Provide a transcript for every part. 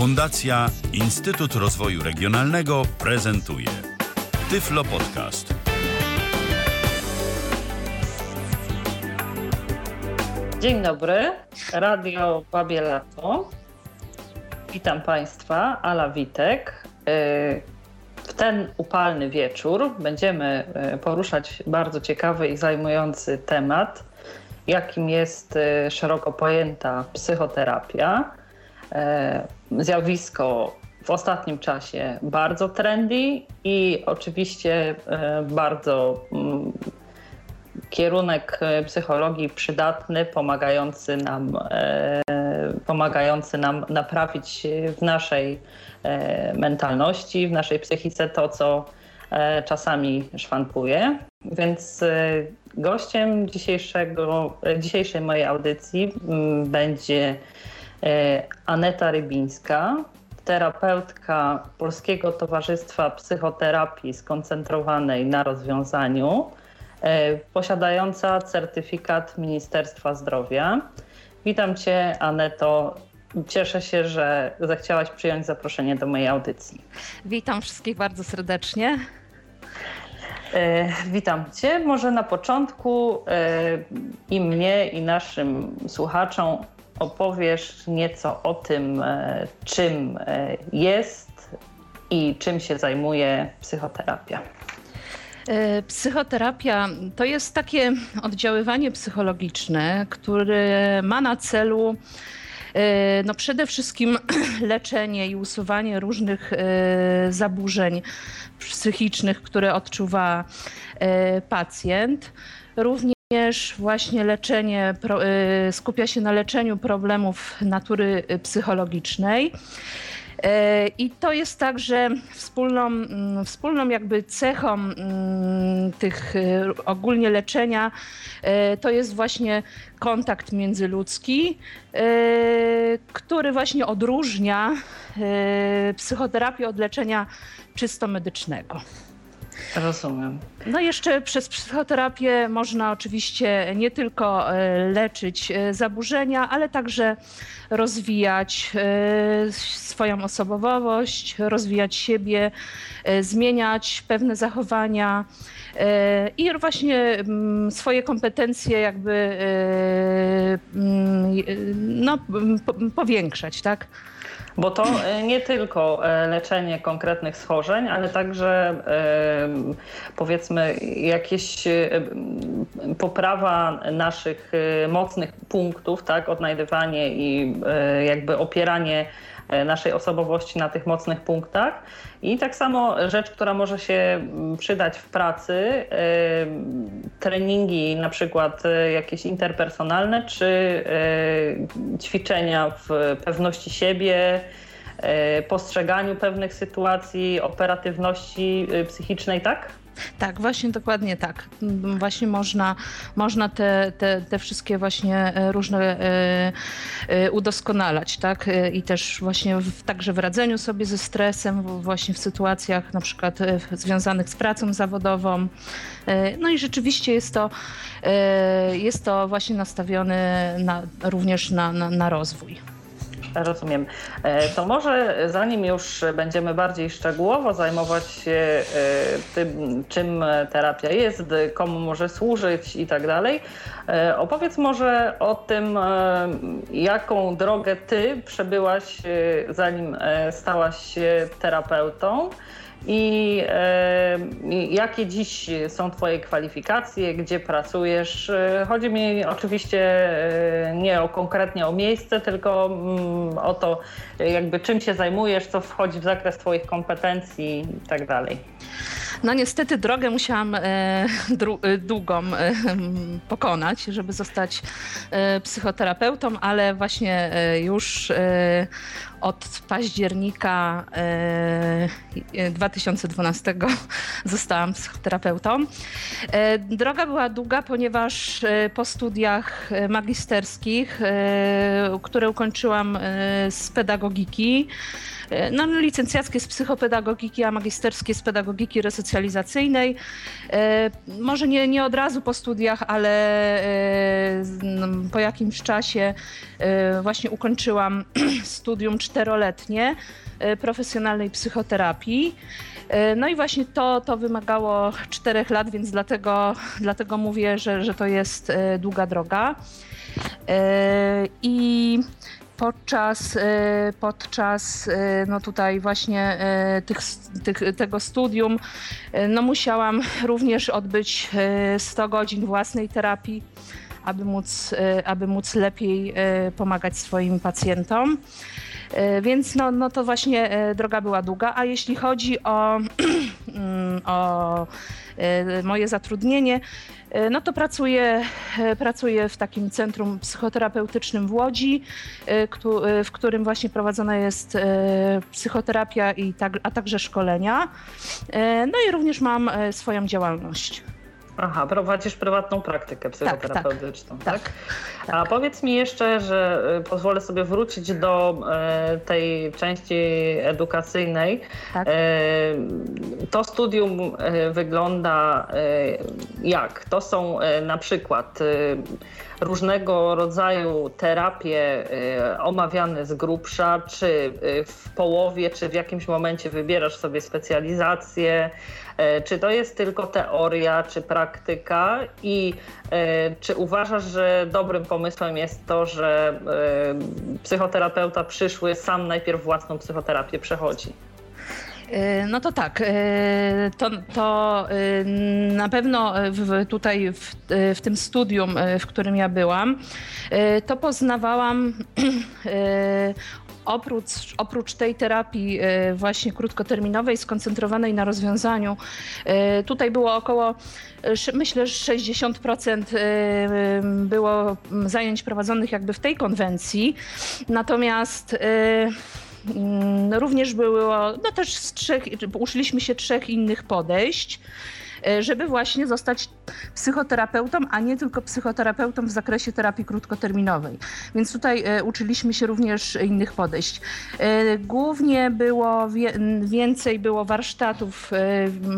Fundacja Instytut Rozwoju Regionalnego prezentuje Tyflo Podcast. Dzień dobry, Radio Babie Lato. Witam Państwa, Ala Witek. Y, w ten upalny wieczór będziemy y, poruszać bardzo ciekawy i zajmujący temat, jakim jest y, szeroko pojęta psychoterapia. Zjawisko w ostatnim czasie bardzo trendy i oczywiście bardzo mm, kierunek psychologii przydatny, pomagający nam, pomagający nam naprawić w naszej E, mentalności, w naszej psychice to, co e, czasami szwankuje. Więc e, gościem dzisiejszego, dzisiejszej mojej audycji będzie Aneta Rybińska, terapeutka Polskiego Towarzystwa Psychoterapii Skoncentrowanej na Rozwiązaniu, posiadająca certyfikat Ministerstwa Zdrowia. Witam Cię, Aneto, Cieszę się, że zechciałaś przyjąć zaproszenie do mojej audycji. Witam wszystkich bardzo serdecznie. E, witam Cię. Może na początku e, i mnie, i naszym słuchaczom opowiesz nieco o tym, e, czym e, jest i czym się zajmuje psychoterapia. E, psychoterapia to jest takie oddziaływanie psychologiczne, które ma na celu no przede wszystkim leczenie i usuwanie różnych zaburzeń psychicznych, które odczuwa pacjent. Również właśnie leczenie, skupia się na leczeniu problemów natury psychologicznej. I to jest także wspólną, mm, wspólną jakby cechą mm, tych ogólnie leczenia, to jest właśnie kontakt międzyludzki, który właśnie odróżnia psychoterapię od leczenia czysto medycznego. Rozumiem. No jeszcze przez psychoterapię można oczywiście nie tylko e, leczyć zaburzenia, ale także rozwijać swoją osobowość, rozwijać siebie, zmieniać pewne zachowania i właśnie mm, swoje kompetencje jakby e, mm, no, powiększać, tak? Bo to e, nie tylko e, leczenie konkretnych schorzeń, ale także powiedzmy jakieś poprawa naszych mocnych punktów, tak? Odnajdywanie i jakby opieranie naszej osobowości na tych mocnych punktach. I tak samo rzecz, która może się mm, przydać w pracy, treningi na przykład e, jakieś interpersonalne, czy e, ćwiczenia w pewności siebie, e, postrzeganiu pewnych sytuacji, operatywności psychicznej, tak? Tak, właśnie dokładnie tak. Właśnie można, można te, te, te wszystkie właśnie e, różne e, e, udoskonalać, tak? I też właśnie w, także w radzeniu sobie ze stresem, właśnie w sytuacjach na przykład związanych z pracą zawodową. No i rzeczywiście jest to, jest to właśnie nastawione na, również na, na, na rozwój. Rozumiem. E, to może zanim już będziemy bardziej szczegółowo zajmować się e, tym, czym terapia jest, komu może służyć i tak dalej, e, opowiedz może o tym, jaką drogę ty przebyłaś, zanim stałaś się terapeutą i jakie dziś są Twoje kwalifikacje, gdzie pracujesz. Chodzi mi oczywiście e, nie o konkretnie o miejsce, tylko mm, o to, jakby czym się zajmujesz, co wchodzi w zakres Twoich kompetencji i tak dalej. No niestety drogę musiałam e, e, długą e, pokonać, żeby zostać psychoterapeutą, ale właśnie już od października 2012 zostałam psychoterapeutą. Droga była długa, ponieważ po studiach magisterskich, które ukończyłam z pedagogiki, no, licencjackie z psychopedagogiki, a magisterskie z pedagogiki resocjalizacji, specjalizacyjnej. Może nie, nie od razu po studiach, ale no, po jakimś czasie właśnie ukończyłam studium czteroletnie profesjonalnej psychoterapii. No i właśnie to, to wymagało czterech lat, więc dlatego, dlatego mówię, że, że to jest długa droga. I podczas, e, podczas e, no tutaj właśnie e, tych, tych, tego studium no musiałam również odbyć 100 godzin własnej terapii, aby móc, aby móc lepiej pomagać swoim pacjentom. Więc no, no to właśnie droga była długa. A jeśli chodzi o, mm, o moje zatrudnienie, no to pracuję, e, pracuję w takim centrum psychoterapeutycznym w Łodzi, e, w którym właśnie prowadzona jest psychoterapia, i tak, a także szkolenia. No i również mam swoją działalność. Aha, prowadzisz prywatną praktykę psychoterapeutyczną, tak? tak? tak? tak. A powiedz mi jeszcze, że y, pozwolę sobie wrócić do e, tej części edukacyjnej. Tak. E, to studium wygląda jak? To są na przykład różnego rodzaju terapie omawiane z grubsza, czy w połowie, czy w jakimś momencie wybierasz sobie specjalizację, czy to jest tylko teoria, czy praktyka i e, czy uważasz, że dobrym pomysłem jest to, że e, psychoterapeuta przyszły sam najpierw własną psychoterapię przechodzi? No to tak, to, to na pewno w, tutaj w, w, tym studium, w którym ja byłam, to poznawałam oprócz, oprócz tej terapii e, właśnie krótkoterminowej, skoncentrowanej na rozwiązaniu, e, tutaj było około, e, myślę, że 60% było zajęć prowadzonych jakby w tej konwencji. Natomiast również było, no też z trzech, uczyliśmy się trzech innych podejść. E, żeby właśnie zostać psychoterapeutą, a nie tylko psychoterapeutą w zakresie terapii krótkoterminowej. Więc tutaj e, uczyliśmy się również innych podejść. E, głównie było więcej było warsztatów,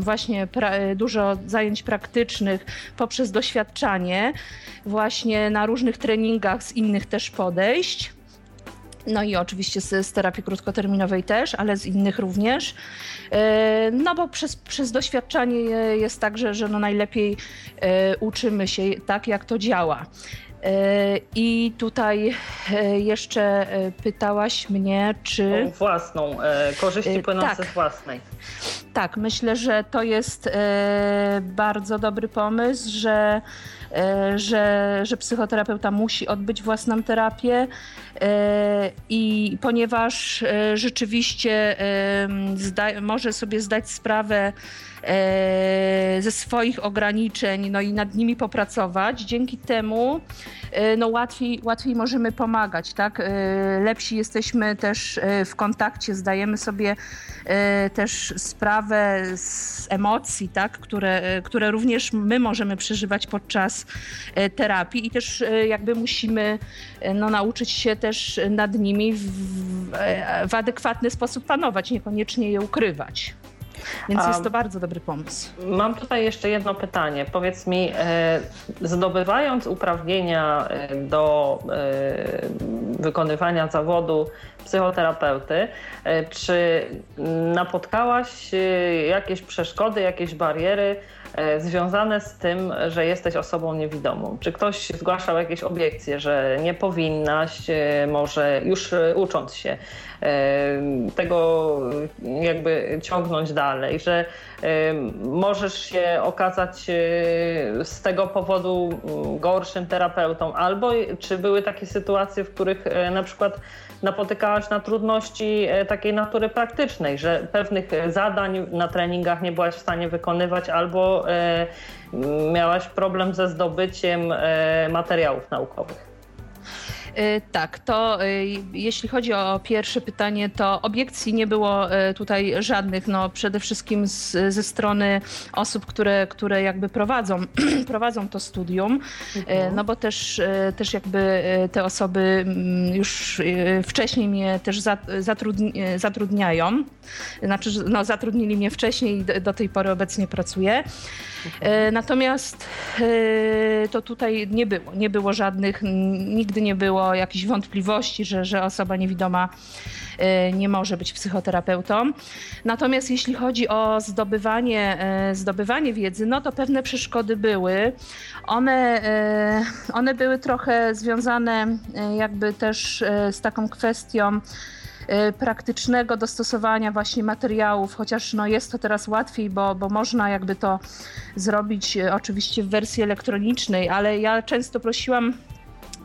właśnie dużo zajęć praktycznych poprzez doświadczanie, właśnie na różnych treningach z innych też podejść. No i oczywiście z, z, terapii krótkoterminowej też, ale z innych również. E, no bo przez, przez doświadczenie jest tak, że, że no najlepiej e, uczymy się tak, jak to działa. E, I tutaj jeszcze pytałaś mnie, czy. O własną, korzyści płynące tak. z własnej. Tak, myślę, że to jest bardzo dobry pomysł, że że, że psychoterapeuta musi odbyć własną terapię e, i ponieważ e, rzeczywiście zda, może sobie zdać sprawę ze swoich ograniczeń, no i nad nimi popracować. Dzięki temu no łatwiej, łatwiej możemy pomagać, tak? Lepsi jesteśmy też w kontakcie, zdajemy sobie też sprawę z emocji, tak? które, które również my możemy przeżywać podczas E, terapii i też e, jakby musimy e, no, nauczyć się też nad nimi w, w adekwatny sposób panować, niekoniecznie je ukrywać. Więc jest to bardzo dobry pomysł. Mam tutaj jeszcze jedno pytanie. Powiedz mi, zdobywając uprawnienia do wykonywania zawodu psychoterapeuty, czy napotkałaś jakieś przeszkody, jakieś bariery E, związane z tym, że jesteś osobą niewidomą. Czy ktoś zgłaszał jakieś obiekcje, że nie powinnaś, e, może już e, ucząc się, tego jakby ciągnąć dalej, że możesz się okazać z tego powodu gorszym terapeutą, albo czy były takie sytuacje, w których na przykład napotykałaś na trudności e, takiej natury praktycznej, że pewnych zadań na treningach nie byłaś w stanie wykonywać albo e, miałaś problem ze zdobyciem e, materiałów naukowych? Tak, to jeśli chodzi o pierwsze pytanie, to obiekcji nie było tutaj żadnych. No, przede wszystkim z, ze strony osób, które, które jakby prowadzą, prowadzą to studium, mhm. no bo też, też jakby te osoby mm, już wcześniej mnie też zatrudni, zatrudniają. Znaczy, no, zatrudnili mnie wcześniej i do tej pory obecnie pracuję. Natomiast to tutaj nie było, nie było żadnych, nigdy nie było jakichś wątpliwości, że, że osoba niewidoma e, nie może być psychoterapeutą. Natomiast jeśli chodzi o zdobywanie, e, zdobywanie wiedzy, no to pewne przeszkody były. One, e, one były trochę związane jakby też z taką kwestią, praktycznego dostosowania właśnie materiałów, chociaż no jest to teraz łatwiej, bo, bo można jakby to zrobić oczywiście w wersji elektronicznej, ale ja często prosiłam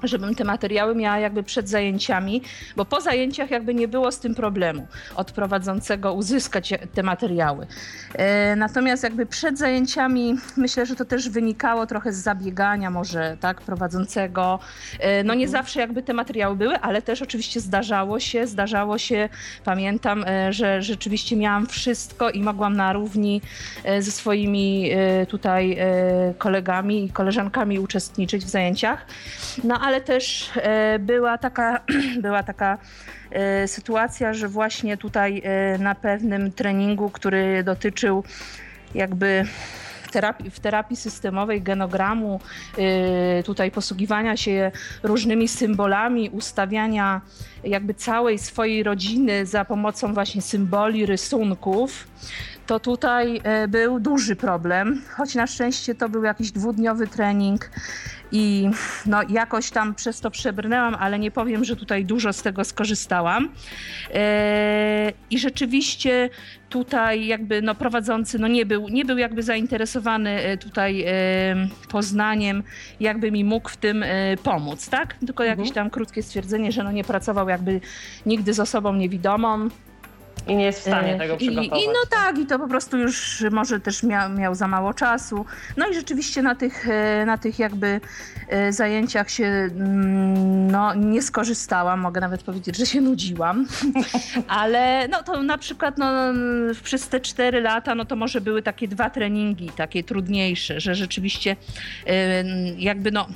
żebym te materiały miała jakby przed zajęciami, bo po zajęciach jakby nie było z tym problemu od prowadzącego uzyskać te materiały. E, natomiast jakby przed zajęciami myślę, że to też wynikało trochę z zabiegania może tak prowadzącego. E, no nie mhm. zawsze jakby te materiały były, ale też oczywiście zdarzało się, zdarzało się, pamiętam, e, że rzeczywiście miałam wszystko i mogłam na równi ze swoimi tutaj kolegami i koleżankami uczestniczyć w zajęciach. No ale też e, była taka, była taka e, sytuacja, że właśnie tutaj e, na pewnym treningu, który dotyczył jakby terapii, w terapii systemowej genogramu, tutaj posługiwania się różnymi symbolami, ustawiania jakby całej swojej rodziny za pomocą właśnie symboli, rysunków, to tutaj był duży problem, choć na szczęście to był jakiś dwudniowy trening i no, jakoś tam przez to przebrnęłam, ale nie powiem, że tutaj dużo z tego skorzystałam. E, I rzeczywiście tutaj jakby no, prowadzący no, nie, był, nie był jakby zainteresowany e, tutaj e, poznaniem, jakby mi mógł w tym pomóc, tak? Tylko jakieś mhm. tam krótkie stwierdzenie, że no, nie pracował jakby nigdy z osobą niewidomą. I nie jest w stanie e, tego przygotować. I, I, no tak, i to po prostu już może też miał, miał za mało czasu. No i rzeczywiście na tych, e, na tych jakby e, zajęciach się mm, no, nie skorzystałam, mogę nawet powiedzieć, że się nudziłam. Ale no to na przykład no, przez te cztery lata, no to może były takie dwa treningi, takie trudniejsze, że rzeczywiście jakby no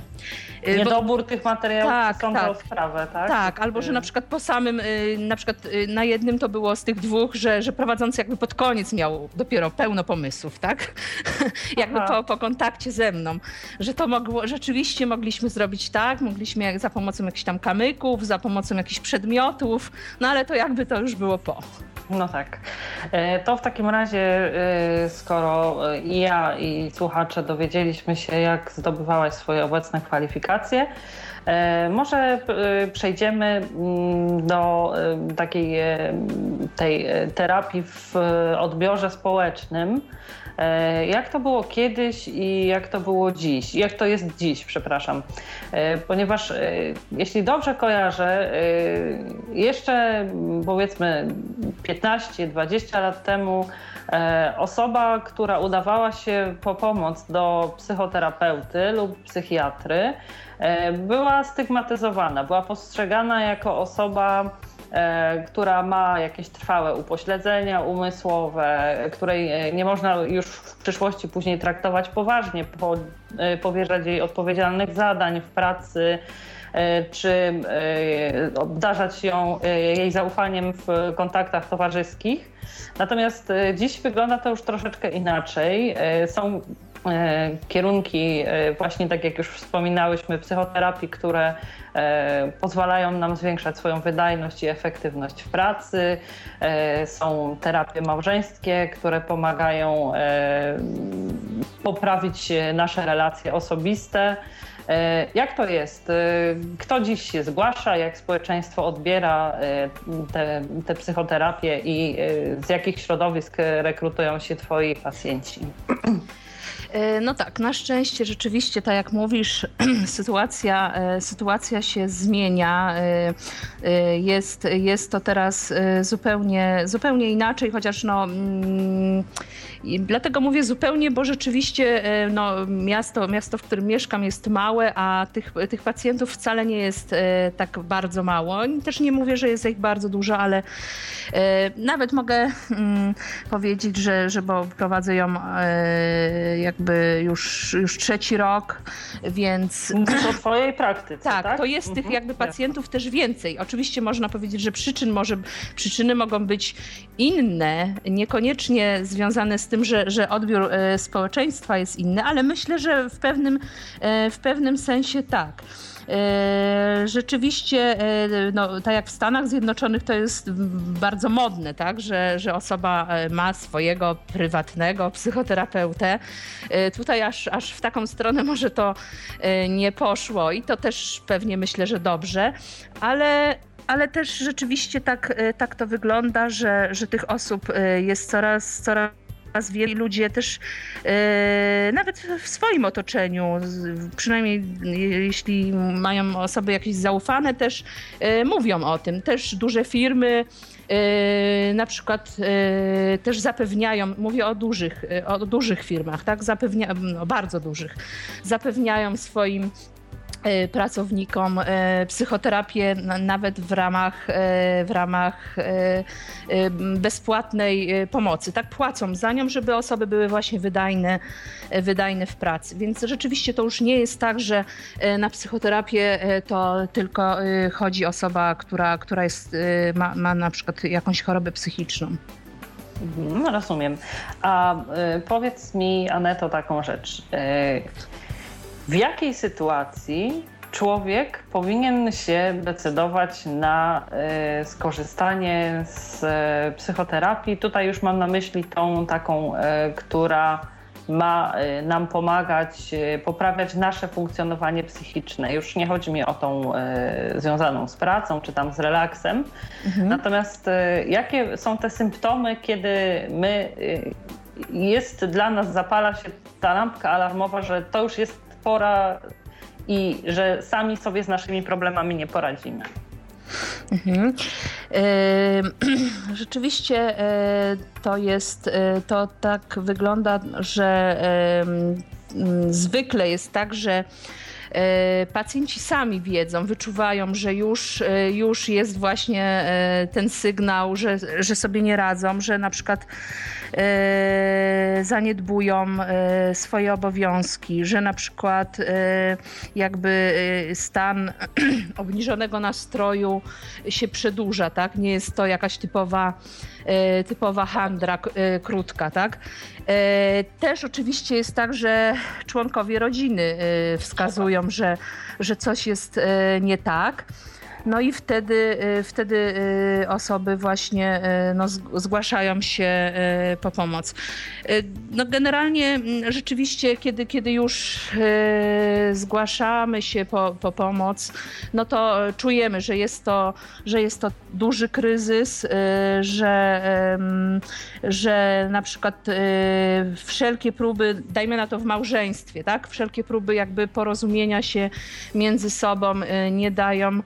Niedobór bo, tych materiałów tak, są tak, rozprawę, tak? Tak, albo że y. na przykład po samym, y, na przykład na jednym to było z tych dwóch, że, że prowadzący jakby pod koniec miał dopiero pełno pomysłów, tak? jakby po, po kontakcie ze mną, że to mogło, rzeczywiście mogliśmy zrobić tak, mogliśmy za pomocą jakichś tam kamyków, za pomocą jakichś przedmiotów, no ale to jakby to już było po. No tak. E, to w takim razie, e, skoro i ja i słuchacze dowiedzieliśmy się, jak zdobywałaś swoje obecne kwalifikacje, e, może przejdziemy mm, do takiej tej terapii w odbiorze społecznym. E, jak to było kiedyś i jak to było dziś? Jak to jest dziś, przepraszam. E, ponieważ e, jeśli dobrze kojarzę, jeszcze powiedzmy 15-20 lat temu osoba, która udawała się po pomoc do psychoterapeuty lub psychiatry, była stygmatyzowana, była postrzegana jako osoba która ma jakieś trwałe upośledzenia umysłowe, której e, nie można już w przyszłości później traktować poważnie, e, powierzać jej odpowiedzialnych zadań w pracy, czy obdarzać ją jej zaufaniem w kontaktach towarzyskich. Natomiast dziś wygląda to już troszeczkę inaczej. Są E, kierunki, e, właśnie tak jak już wspominałyśmy, psychoterapii, które e, pozwalają nam zwiększać swoją wydajność i efektywność w pracy. Są terapie małżeńskie, które pomagają poprawić nasze relacje osobiste. Jak to jest? Kto dziś się zgłasza? Jak społeczeństwo odbiera te, te psychoterapię i z jakich środowisk rekrutują się Twoi pacjenci? E, no tak, na szczęście rzeczywiście, tak jak mówisz, sytuacja, e, sytuacja się zmienia. E, jest, jest to teraz zupełnie, zupełnie inaczej, chociaż no, mm, dlatego mówię zupełnie, bo rzeczywiście no, miasto, miasto, w którym mieszkam jest małe, a tych, tych pacjentów wcale nie jest tak bardzo mało. Też nie mówię, że jest ich bardzo dużo, ale nawet mogę mm, powiedzieć, że, że bo prowadzę ją jakby już, już trzeci rok, więc... Mówisz o twojej praktyce, tak? tak, to jest mhm. tych jakby pacjentów też więcej. Oczywiście można powiedzieć, że przyczyn może, przyczyny mogą być inne, niekoniecznie związane z tym, że, że odbiór e, społeczeństwa jest inny, ale myślę, że w pewnym, e, w pewnym sensie tak. E, rzeczywiście, no, tak jak w Stanach Zjednoczonych, to jest bardzo modne, tak? że, że osoba ma swojego prywatnego psychoterapeutę. Tutaj aż, aż w taką stronę może to nie poszło i to też pewnie myślę, że dobrze, ale ale też rzeczywiście tak, tak to wygląda, że, że tych osób jest coraz, coraz coraz wielu ludzie też e, nawet w swoim otoczeniu, przynajmniej jeśli mają osoby jakieś zaufane, też e, mówią o tym. Też duże firmy e, na przykład też zapewniają, mówię o dużych, o dużych firmach, tak, zapewnia, no bardzo dużych, zapewniają swoim pracownikom e, psychoterapię nawet w ramach, e, w ramach bezpłatnej pomocy. Tak płacą za nią, żeby osoby były właśnie wydajne, wydajne w pracy. Więc rzeczywiście to już nie jest tak, że na psychoterapię to tylko chodzi osoba, która, która jest, ma, ma na przykład jakąś chorobę psychiczną. Mhm, rozumiem. A powiedz mi, Aneto, taką rzecz. W jakiej sytuacji człowiek powinien się decydować na y, skorzystanie z y, psychoterapii? Tutaj już mam na myśli tą taką, y, która ma nam pomagać poprawiać nasze funkcjonowanie psychiczne. Już nie chodzi mi o tą związaną z pracą czy tam z relaksem. Mhm. Natomiast jakie są te symptomy, kiedy my jest dla nas, zapala się ta lampka alarmowa, że to już jest pora i że sami sobie z naszymi problemami nie poradzimy. Mhm. Rzeczywiście e, to jest, e, to tak wygląda, że zwykle jest tak, że E, pacjenci sami wiedzą, wyczuwają, że już, e, już jest właśnie e, ten sygnał, że, że sobie nie radzą, że na przykład zaniedbują swoje obowiązki, że na przykład jakby stan obniżonego nastroju się przedłuża, tak? Nie jest to jakaś typowa, typowa handra krótka, tak? Też oczywiście jest tak, że członkowie rodziny wskazują, że, że coś jest e, nie tak. No i wtedy, y, wtedy y, osoby właśnie y, no, zgłaszają się po pomoc. No generalnie mm, rzeczywiście, kiedy, kiedy już zgłaszamy się po, po pomoc, no to czujemy, że jest to, że jest to duży kryzys, że, że na przykład wszelkie próby, dajmy na to w małżeństwie, tak? Wszelkie próby jakby porozumienia się między sobą nie dają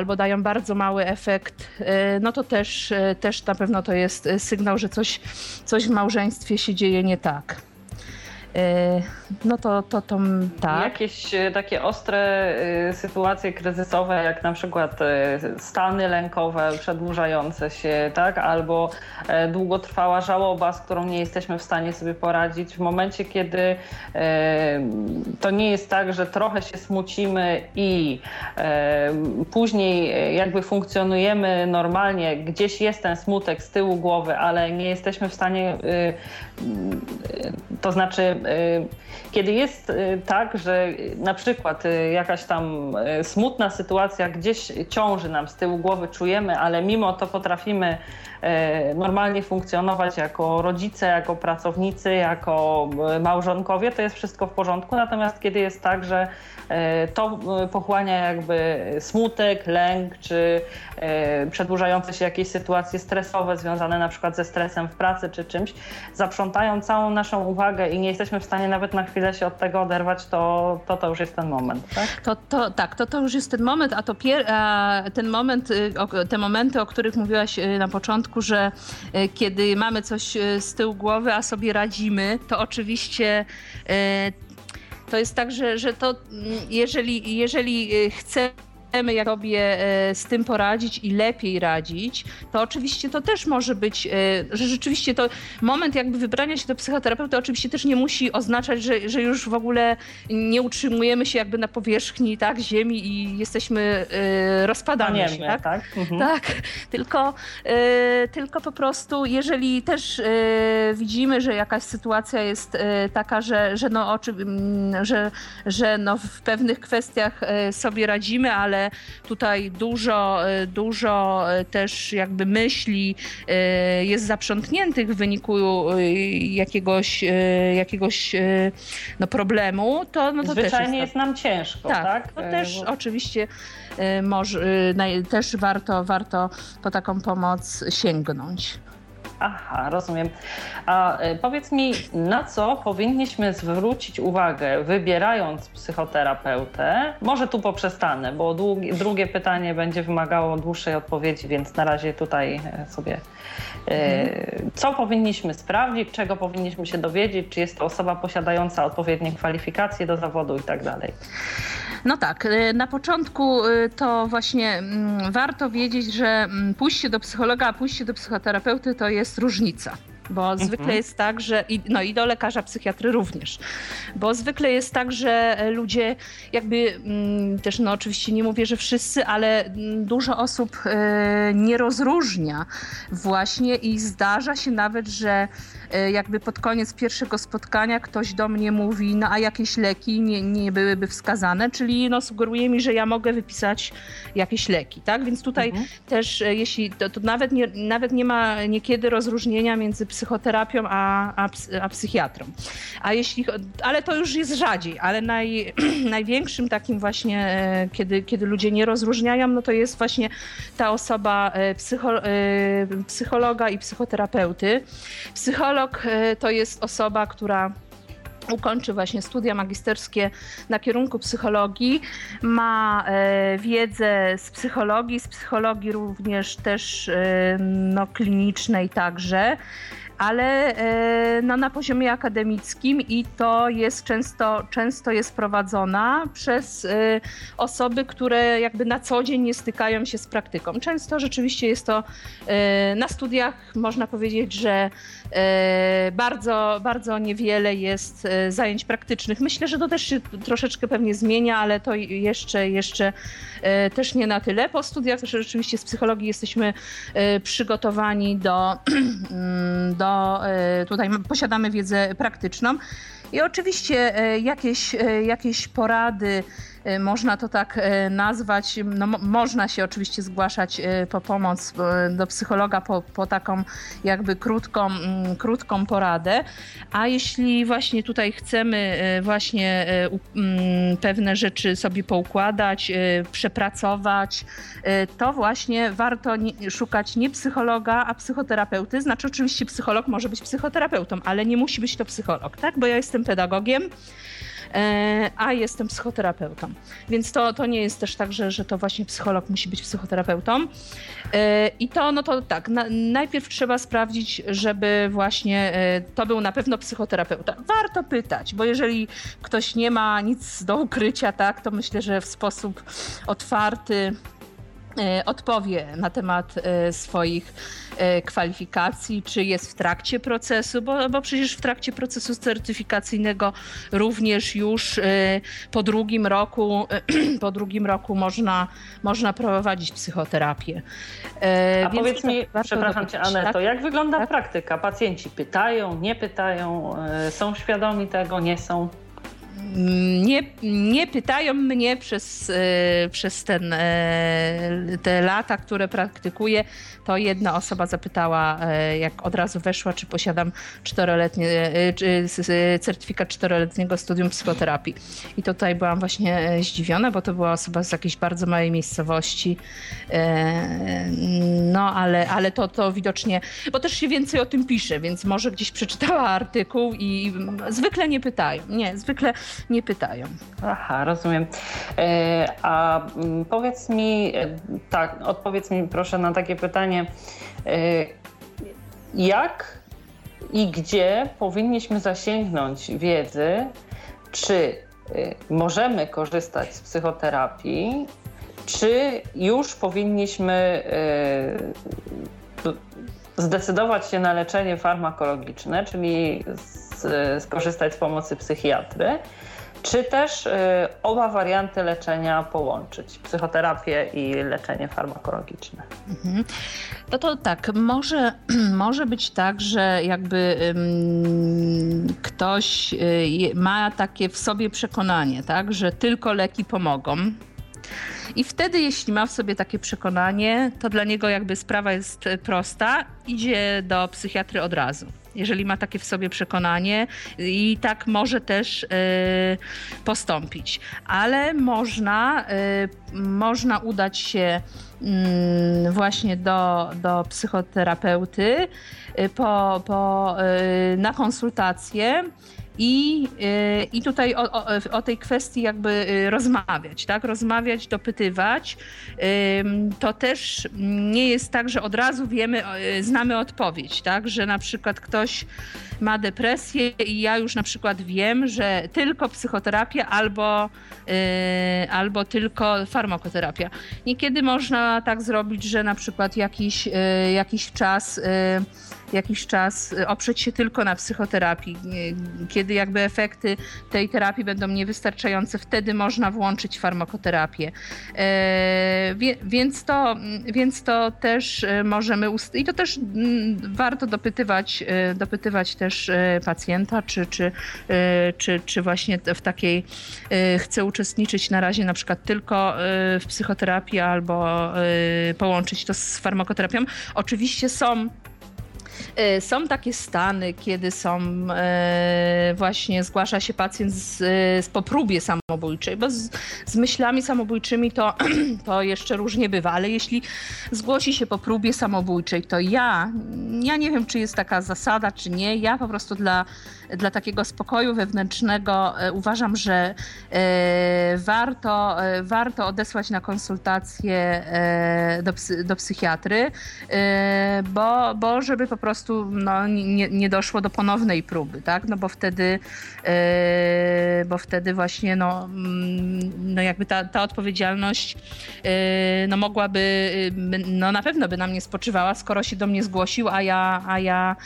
albo dają bardzo mały efekt, e, no to też, e, też na pewno to jest sygnał, że coś, coś w małżeństwie się dzieje nie tak. E, no to, to, to tak. Jakieś e, takie ostre e, sytuacje kryzysowe, jak na przykład stany lękowe przedłużające się, tak? albo długotrwała żałoba, z którą nie jesteśmy w stanie sobie poradzić. W momencie, kiedy to nie jest tak, że trochę się smucimy i później jakby funkcjonujemy normalnie, gdzieś jest ten smutek z tyłu głowy, ale nie jesteśmy w stanie, to znaczy Y, kiedy jest y, tak, że na przykład y, jakaś tam smutna sytuacja gdzieś ciąży nam z tyłu głowy, czujemy, ale mimo to potrafimy normalnie funkcjonować jako rodzice, jako pracownicy, jako małżonkowie, to jest wszystko w porządku. Natomiast kiedy jest tak, że to pochłania jakby smutek, lęk, czy przedłużające się jakieś sytuacje stresowe związane na przykład ze stresem w pracy czy czymś, zaprzątają całą naszą uwagę i nie jesteśmy jesteśmy w stanie nawet na chwilę się od tego oderwać, to to, to już jest ten moment, tak? To, to, tak, to, to już jest ten moment, a to pier, a ten moment, y, te momenty, o których mówiłaś y, na początku, że y, kiedy mamy coś z tyłu głowy, a sobie radzimy, to oczywiście to jest tak, że, że to mm, jeżeli, jeżeli chcemy jak sobie e, z tym poradzić i lepiej radzić, to oczywiście to też może być, e, że rzeczywiście to moment jakby wybrania się do psychoterapeuty oczywiście też nie musi oznaczać, że, że już w ogóle nie utrzymujemy się jakby na powierzchni tak, ziemi i jesteśmy e, rozpadani się. Tak? Tak? Mhm. tak, tylko, tylko po prostu jeżeli też widzimy, że jakaś sytuacja jest taka, że, że, no, oczy, że, że no w pewnych kwestiach sobie radzimy, ale tutaj dużo, e, dużo e, też jakby myśli e, jest zaprzątniętych w wyniku jakiegoś, jakiegoś no problemu, to, no to Zwyczajnie też jest, nam ciężko, tak? tak? To też oczywiście może, też warto, warto po taką pomoc sięgnąć. Aha, rozumiem. A e, powiedz mi, na co powinniśmy zwrócić uwagę, wybierając psychoterapeutę? Może tu poprzestanę, bo drugie pytanie będzie wymagało dłuższej odpowiedzi, więc na razie tutaj e, sobie. Mhm. Co powinniśmy sprawdzić, czego powinniśmy się dowiedzieć, czy jest to osoba posiadająca odpowiednie kwalifikacje do zawodu i tak dalej? No tak, y, na początku y, to właśnie mm, warto wiedzieć, że mm, pójście do psychologa, a pójście do psychoterapeuty to jest różnica. Bo mhm. zwykle jest tak, że. No i do lekarza psychiatry również. Bo zwykle jest tak, że ludzie jakby mm, też, no oczywiście nie mówię, że wszyscy, ale dużo osób e, nie rozróżnia właśnie i zdarza się nawet, że jakby pod koniec pierwszego spotkania ktoś do mnie mówi, no a jakieś leki nie, nie byłyby wskazane, czyli no sugeruje mi, że ja mogę wypisać jakieś leki, tak? Więc tutaj mhm. też e, jeśli, to, to, nawet, nie, nawet nie ma niekiedy rozróżnienia między psychoterapią a, a, a psychiatrą. A jeśli, ale to już jest rzadziej, ale naj, największym takim właśnie, e, kiedy, kiedy ludzie nie rozróżniają, no to jest właśnie ta osoba psycho, psychologa i psychoterapeuty. Psycholog E, to jest osoba, która ukończy właśnie studia magisterskie na kierunku psychologii, ma e, wiedzę z psychologii, z psychologii również też e, no, klinicznej także ale e, no, na poziomie akademickim i to jest często, często jest prowadzona przez e, osoby, które jakby na co dzień nie stykają się z praktyką. Często rzeczywiście jest to e, na studiach, można powiedzieć, że bardzo, bardzo niewiele jest zajęć praktycznych. Myślę, że to też się troszeczkę pewnie zmienia, ale to jeszcze, jeszcze też nie na tyle. Po studiach rzeczywiście z psychologii jesteśmy przygotowani do, do E, tutaj posiadamy wiedzę praktyczną. I oczywiście e, jakieś, e, jakieś porady można to tak e, nazwać. No, można się oczywiście zgłaszać e, po pomoc do psychologa po, po taką jakby krótką, mm, krótką poradę. A jeśli właśnie tutaj chcemy właśnie mm, pewne rzeczy sobie poukładać, przepracować, to właśnie warto szukać nie psychologa, a psychoterapeuty. Znaczy oczywiście psycholog może być psychoterapeutą, ale nie musi być to psycholog, tak? Bo ja jestem pedagogiem. E, a jestem psychoterapeutą. Więc to, to nie jest też tak, że, że to właśnie psycholog musi być psychoterapeutą. E, I to, no to tak, na, najpierw trzeba sprawdzić, żeby właśnie e, to był na pewno psychoterapeuta. Warto pytać, bo jeżeli ktoś nie ma nic do ukrycia, tak, to myślę, że w sposób otwarty odpowie na temat swoich E, kwalifikacji, czy jest w trakcie procesu, bo, bo przecież w trakcie procesu certyfikacyjnego również już e, po drugim roku, po drugim roku można, można prowadzić psychoterapię. E, A Więc powiedz mi, przepraszam cię Aneto, tak? jak wygląda tak? praktyka? Pacjenci pytają, nie pytają, są świadomi tego, nie są? Nie, nie pytają mnie przez, e, przez ten, e, te lata, które praktykuję, to jedna osoba zapytała, e, jak od razu weszła, czy posiadam czteroletnie, certyfikat czteroletniego studium psychoterapii. I tutaj byłam właśnie zdziwiona, bo to była osoba z jakiejś bardzo małej miejscowości. No, ale, ale to, to widocznie, bo też się więcej o tym pisze, więc może gdzieś przeczytała artykuł i zwykle nie pytają. Nie, zwykle nie pytają. Aha, rozumiem. E, a mm, powiedz mi, e, tak, odpowiedz mi proszę na takie pytanie. E, jak i gdzie powinniśmy zasięgnąć wiedzy, czy możemy korzystać z psychoterapii, czy już powinniśmy zdecydować się na leczenie farmakologiczne, czyli skorzystać z pomocy psychiatry, czy też y, oba warianty leczenia połączyć, psychoterapię i leczenie farmakologiczne. Mhm. No to tak, może, może być tak, że jakby ktoś y, ma takie w sobie przekonanie, tak, że tylko leki pomogą. I wtedy, jeśli ma w sobie takie przekonanie, to dla niego jakby sprawa jest prosta, idzie do psychiatry od razu jeżeli ma takie w sobie przekonanie i tak może też y, postąpić. Ale można, y, można udać się y, właśnie do, do psychoterapeuty po, po, na konsultację i, y, i tutaj o, o, o, tej kwestii jakby y, rozmawiać, tak? Rozmawiać, dopytywać. To też nie jest tak, że od razu wiemy, y, znamy odpowiedź, tak? Że na przykład ktoś ma depresję i ja już na przykład wiem, że tylko psychoterapia albo, albo tylko farmakoterapia. Niekiedy można tak zrobić, że na przykład jakiś, jakiś czas jakiś czas y, oprzeć się tylko na psychoterapii. Y, kiedy jakby efekty tej terapii będą niewystarczające, wtedy można włączyć farmakoterapię. E, więc to, więc to też y, możemy, i to też mm, warto dopytywać, dopytywać też pacjenta, czy, czy, czy, czy właśnie w takiej chce uczestniczyć na razie na przykład tylko w psychoterapii albo połączyć to z farmakoterapią. Oczywiście są są takie stany, kiedy są e, właśnie zgłasza się pacjent z, z po próbie samobójczej, bo z, z myślami samobójczymi to, to jeszcze różnie bywa, ale jeśli zgłosi się po próbie samobójczej, to ja, ja nie wiem, czy jest taka zasada, czy nie, ja po prostu dla dla takiego spokoju wewnętrznego e, uważam, że e, warto, e, warto odesłać na konsultację do, do psychiatry, bo, bo żeby po prostu no, nie, nie doszło do ponownej próby, tak? No bo wtedy, bo wtedy właśnie no, mm, no jakby ta, ta odpowiedzialność no mogłaby, no na pewno by na mnie spoczywała, skoro się do mnie zgłosił, a ja, a ja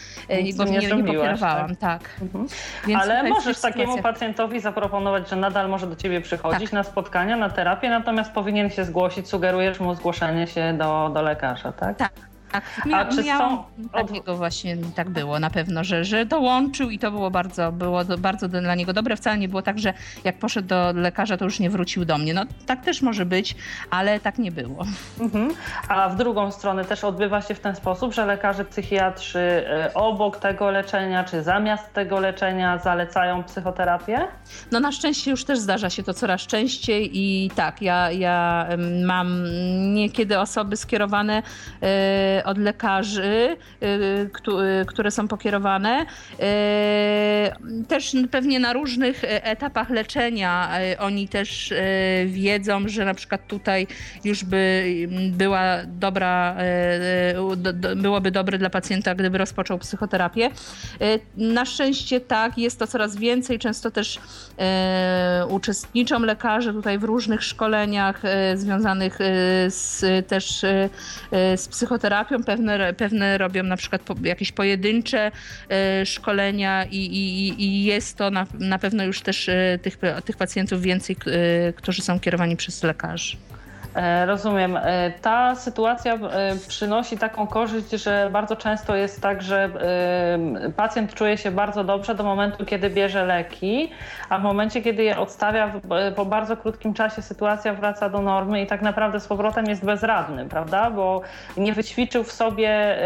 go nie, nie, nie pokierowałam. Tak. tak. Mhm. Ale możesz takiemu pacjentowi zaproponować, że nadal może do ciebie przychodzić tak. na spotkania, na terapię, natomiast powinien się zgłosić, sugerujesz mu zgłoszenie się do, do lekarza, tak? Tak. Tak, Mia, A czy są... takiego właśnie tak było na pewno, że, że dołączył i to było bardzo, było bardzo dla niego dobre. Wcale nie było tak, że jak poszedł do lekarza, to już nie wrócił do mnie. No tak też może być, ale tak nie było. Mhm. A w drugą stronę też odbywa się w ten sposób, że lekarze psychiatrzy e, obok tego leczenia, czy zamiast tego leczenia zalecają psychoterapię? No na szczęście już też zdarza się to coraz częściej i tak, ja, ja mam niekiedy osoby skierowane e, od lekarzy, y, y, które są pokierowane. Y, też pewnie na różnych etapach leczenia oni też wiedzą, że na przykład tutaj już by była dobra, byłoby dobre dla pacjenta, gdyby rozpoczął psychoterapię. Na szczęście tak, jest to coraz więcej. Często też uczestniczą lekarze tutaj w różnych szkoleniach związanych z, też z psychoterapią pewne, pewne robią na przykład jakieś pojedyncze e, szkolenia i, i, i, jest to na, na pewno już też e, tych, tych pacjentów więcej, e, którzy są kierowani przez lekarzy. E, rozumiem. E, ta sytuacja e, przynosi taką korzyść, że bardzo często jest tak, że pacjent czuje się bardzo dobrze do momentu, kiedy bierze leki, a w momencie, kiedy je odstawia, po bardzo krótkim czasie sytuacja wraca do normy i tak naprawdę z powrotem jest bezradny, prawda? Bo nie wyćwiczył w sobie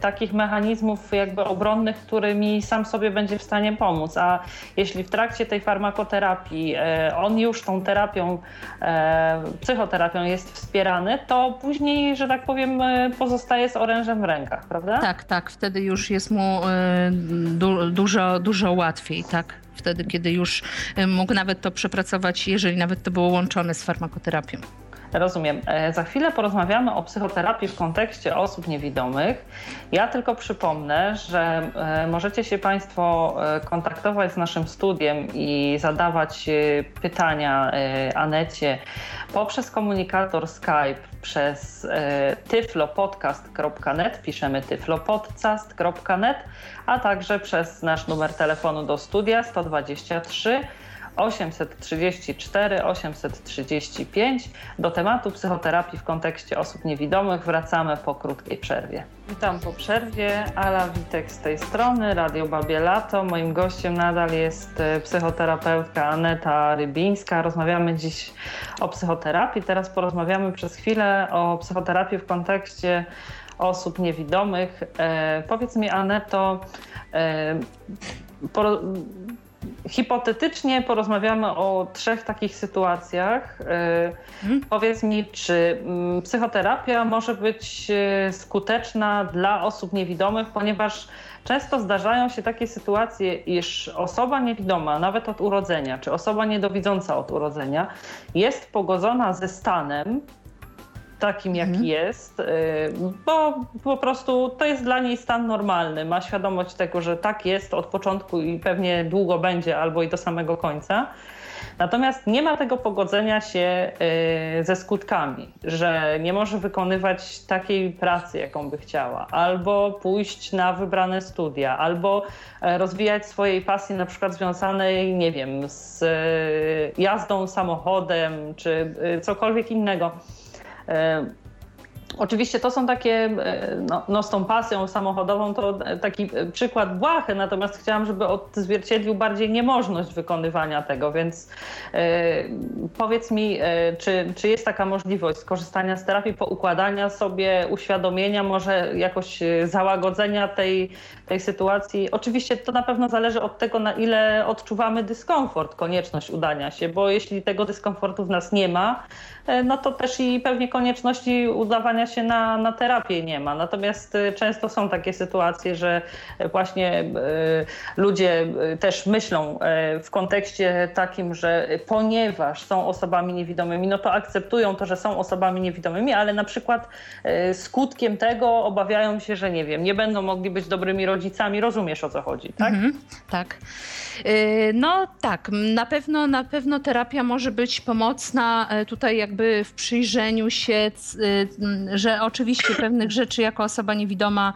takich mechanizmów jakby obronnych, którymi sam sobie będzie w stanie pomóc. A jeśli w trakcie tej farmakoterapii on już tą terapią, psychoterapią jest wspierany, to później, że tak powiem, e, pozostaje z orężem w rękach, prawda? Tak, tak. Wtedy już jest mu e, du dużo, dużo łatwiej, tak. Wtedy, kiedy już e, mógł nawet to przepracować, jeżeli nawet to było łączone z farmakoterapią. Rozumiem. E, za chwilę porozmawiamy o psychoterapii w kontekście osób niewidomych. Ja tylko przypomnę, że e, możecie się Państwo e, kontaktować z naszym studiem i zadawać pytania Anecie poprzez komunikator Skype przez tyflopodcast.net, piszemy tyflopodcast.net, a także przez nasz numer telefonu do studia 123 834 835. Do tematu psychoterapii w kontekście osób niewidomych wracamy po krótkiej przerwie. Witam po przerwie. Ala Witek z tej strony, Radio Babie Lato. Moim gościem nadal jest e, psychoterapeutka Aneta Rybińska. Rozmawiamy dziś o psychoterapii. Teraz porozmawiamy przez chwilę o psychoterapii w kontekście osób niewidomych. E, powiedz mi, Aneto, e, hipotetycznie porozmawiamy o trzech takich sytuacjach. Hmm. Powiedz mi, czy mm, psychoterapia może być e, skuteczna dla osób niewidomych, ponieważ często zdarzają się takie sytuacje, iż osoba niewidoma, nawet od urodzenia, czy osoba niedowidząca od urodzenia, jest pogodzona ze stanem, takim, jaki mhm. jest, y, bo po prostu to jest dla niej stan normalny. Ma świadomość tego, że tak jest od początku i pewnie długo będzie, albo i do samego końca. Natomiast nie ma tego pogodzenia się y, ze skutkami, że nie może wykonywać takiej pracy, jaką by chciała, albo pójść na wybrane studia, albo e, rozwijać swojej pasji, na przykład związanej, nie wiem, z y, jazdą samochodem, czy cokolwiek innego E, oczywiście to są takie, e, no, no, z tą pasją samochodową to taki przykład błahy, natomiast chciałam, żeby odzwierciedlił bardziej niemożność wykonywania tego, więc e, powiedz mi, e, czy, czy jest taka możliwość skorzystania z terapii, poukładania sobie, uświadomienia, może jakoś załagodzenia tej, tej sytuacji? Oczywiście to na pewno zależy od tego, na ile odczuwamy dyskomfort, konieczność udania się, bo jeśli tego dyskomfortu w nas nie ma, E, no to też i pewnie konieczności udawania się na, na terapię nie ma. Natomiast e, często są takie sytuacje, że właśnie e, ludzie też myślą w kontekście takim, że ponieważ są osobami niewidomymi, no to akceptują to, że są osobami niewidomymi, ale na przykład skutkiem tego obawiają się, że nie wiem, nie będą mogli być dobrymi rodzicami. Rozumiesz o co chodzi, tak? Mhm, tak. No tak, na pewno, na pewno terapia może być pomocna tutaj jakby jakby w przyjrzeniu się, y, że oczywiście pewnych rzeczy jako osoba niewidoma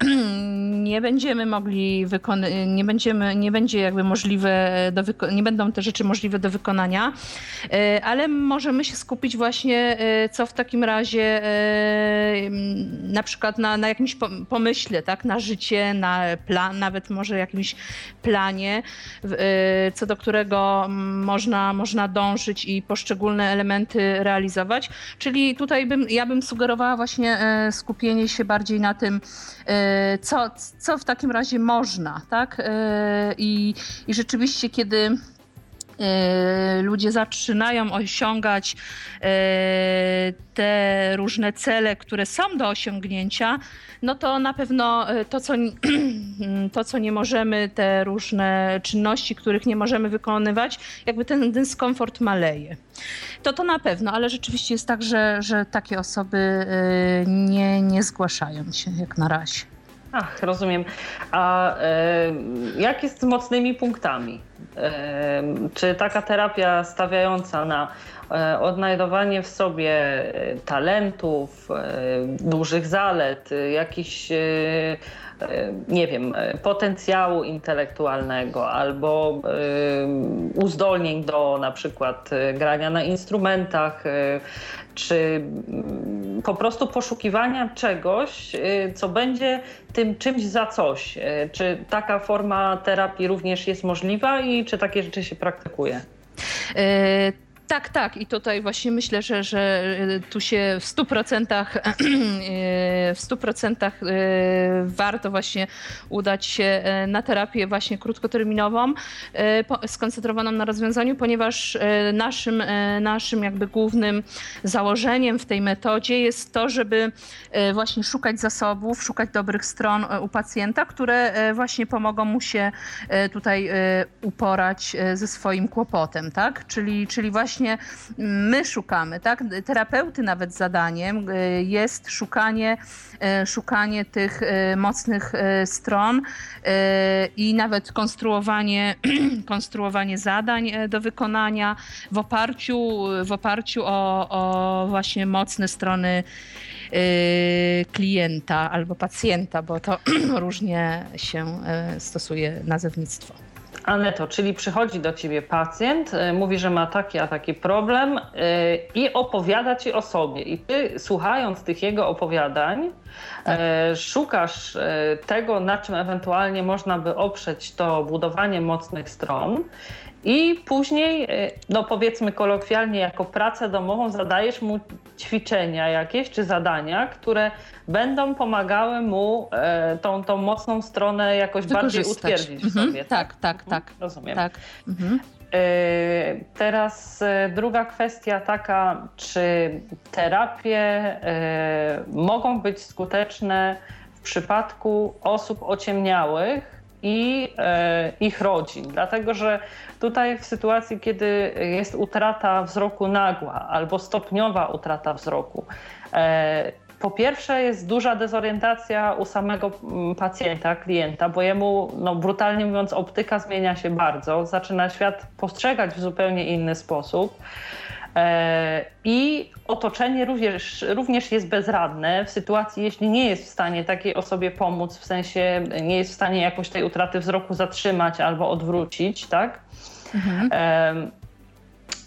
nie będziemy mogli wykonać, nie będziemy, nie będzie jakby możliwe do nie będą te rzeczy możliwe do wykonania, y, ale możemy się skupić właśnie, y, co w takim razie na przykład na, na jakimś pomyśle, tak, na życie, na plan, nawet może jakimś planie, co do którego można, można dążyć i poszczególne elementy realizować. Czyli tutaj bym, ja bym sugerowała właśnie e, skupienie się bardziej na tym, e, co, co w takim razie można, tak? E, I, i rzeczywiście, kiedy ludzie zaczynają osiągać te różne cele, które są do osiągnięcia, no to na pewno to co, to, co nie możemy, te różne czynności, których nie możemy wykonywać, jakby ten dyskomfort maleje. To to na pewno, ale rzeczywiście jest tak, że, że takie osoby nie, nie zgłaszają się jak na razie. Ach, rozumiem. A e, jak jest z mocnymi punktami? E, czy taka terapia stawiająca na e, odnajdowanie w sobie talentów, dużych zalet, jakichś nie wiem, e, potencjału intelektualnego albo e, uzdolnień do na przykład e, grania na instrumentach, e, czy mm, po prostu poszukiwania czegoś, co będzie tym czymś za coś. Czy taka forma terapii również jest możliwa i czy takie rzeczy się praktykuje? Tak, tak. I tutaj właśnie myślę, że, że e, tu się w 100%, e, w 100% e, warto właśnie udać się na terapię właśnie krótkoterminową, skoncentrowaną na rozwiązaniu, ponieważ naszym, naszym jakby głównym założeniem w tej metodzie jest to, żeby właśnie szukać zasobów, szukać dobrych stron u pacjenta, które właśnie pomogą mu się tutaj uporać ze swoim kłopotem, tak? Czyli, czyli właśnie my szukamy, tak? Terapeuty nawet zadaniem e, jest szukanie, e, szukanie tych e, mocnych stron i nawet konstruowanie, konstruowanie zadań e, do wykonania w oparciu, w oparciu o, o właśnie mocne strony klienta albo pacjenta, bo to różnie się e, stosuje nazewnictwo. Aneto, czyli przychodzi do ciebie pacjent, y, mówi, że ma taki a taki problem y, i opowiada ci o sobie. I ty słuchając tych jego opowiadań, y, szukasz y, tego, na czym ewentualnie można by oprzeć to budowanie mocnych stron. I później, y, no powiedzmy kolokwialnie, jako pracę domową zadajesz mu ćwiczenia jakieś czy zadania, które będą pomagały mu e, tą, tą mocną stronę jakoś bardziej utwierdzić w Mhm, sobie. tak, tak, tak. Rozumiem. Tak. Mhm. E, Teraz e, druga kwestia taka, czy terapie mogą być skuteczne w przypadku osób ociemniałych i e, ich rodzin, dlatego że tutaj w sytuacji, kiedy jest utrata wzroku nagła albo stopniowa utrata wzroku, e, po pierwsze jest duża dezorientacja u samego mm, pacjenta, klienta, bo jemu, no brutalnie mówiąc, optyka zmienia się bardzo, zaczyna świat postrzegać w zupełnie inny sposób. E, I otoczenie również, również jest bezradne w sytuacji, jeśli nie jest w stanie takiej osobie pomóc, w sensie nie jest w stanie jakoś tej utraty wzroku zatrzymać albo odwrócić, tak? Mhm. Em,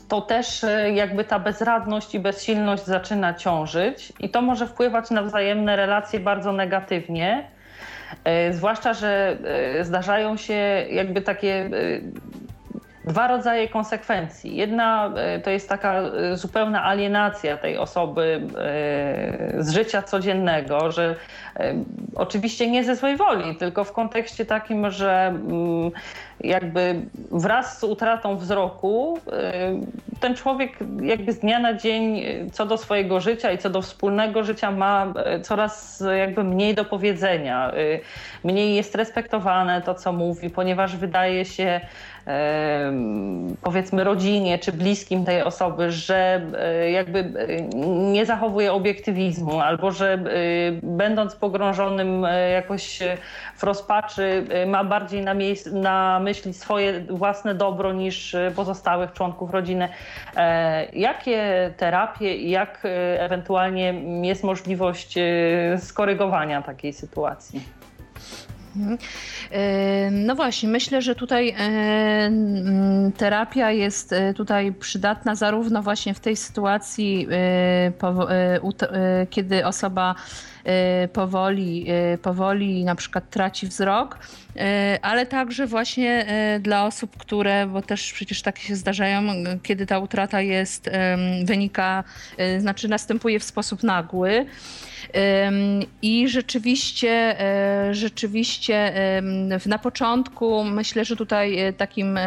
to też e, jakby ta bezradność i bezsilność zaczyna ciążyć i to może wpływać na wzajemne relacje bardzo negatywnie. E, Zwłaszcza, że e, zdarzają się jakby takie e, dwa rodzaje konsekwencji. Jedna e, to jest taka e, zupełna alienacja tej osoby e, z życia codziennego, że oczywiście nie ze złej woli, tylko w kontekście takim, że mm, jakby wraz z utratą wzroku ten człowiek jakby z dnia na dzień co do swojego życia i co do wspólnego życia ma coraz jakby mniej do powiedzenia. Mniej jest respektowane to, co mówi, ponieważ wydaje się powiedzmy rodzinie czy bliskim tej osoby, że e, jakby e, nie zachowuje obiektywizmu albo że e, będąc pogrążonym jakoś w rozpaczy ma bardziej na, na myśli swoje własne dobro niż pozostałych członków rodziny. Jakie terapie i jak ewentualnie jest możliwość skorygowania takiej sytuacji? Mhm. No właśnie, myślę, że tutaj e, terapia jest e, tutaj przydatna zarówno właśnie w tej sytuacji, e, kiedy osoba powoli, powoli na przykład traci wzrok, ale także właśnie dla osób, które, bo też przecież takie się zdarzają, kiedy ta utrata jest, wynika, znaczy następuje w sposób nagły. I rzeczywiście, e, rzeczywiście na początku myślę, że tutaj e, takim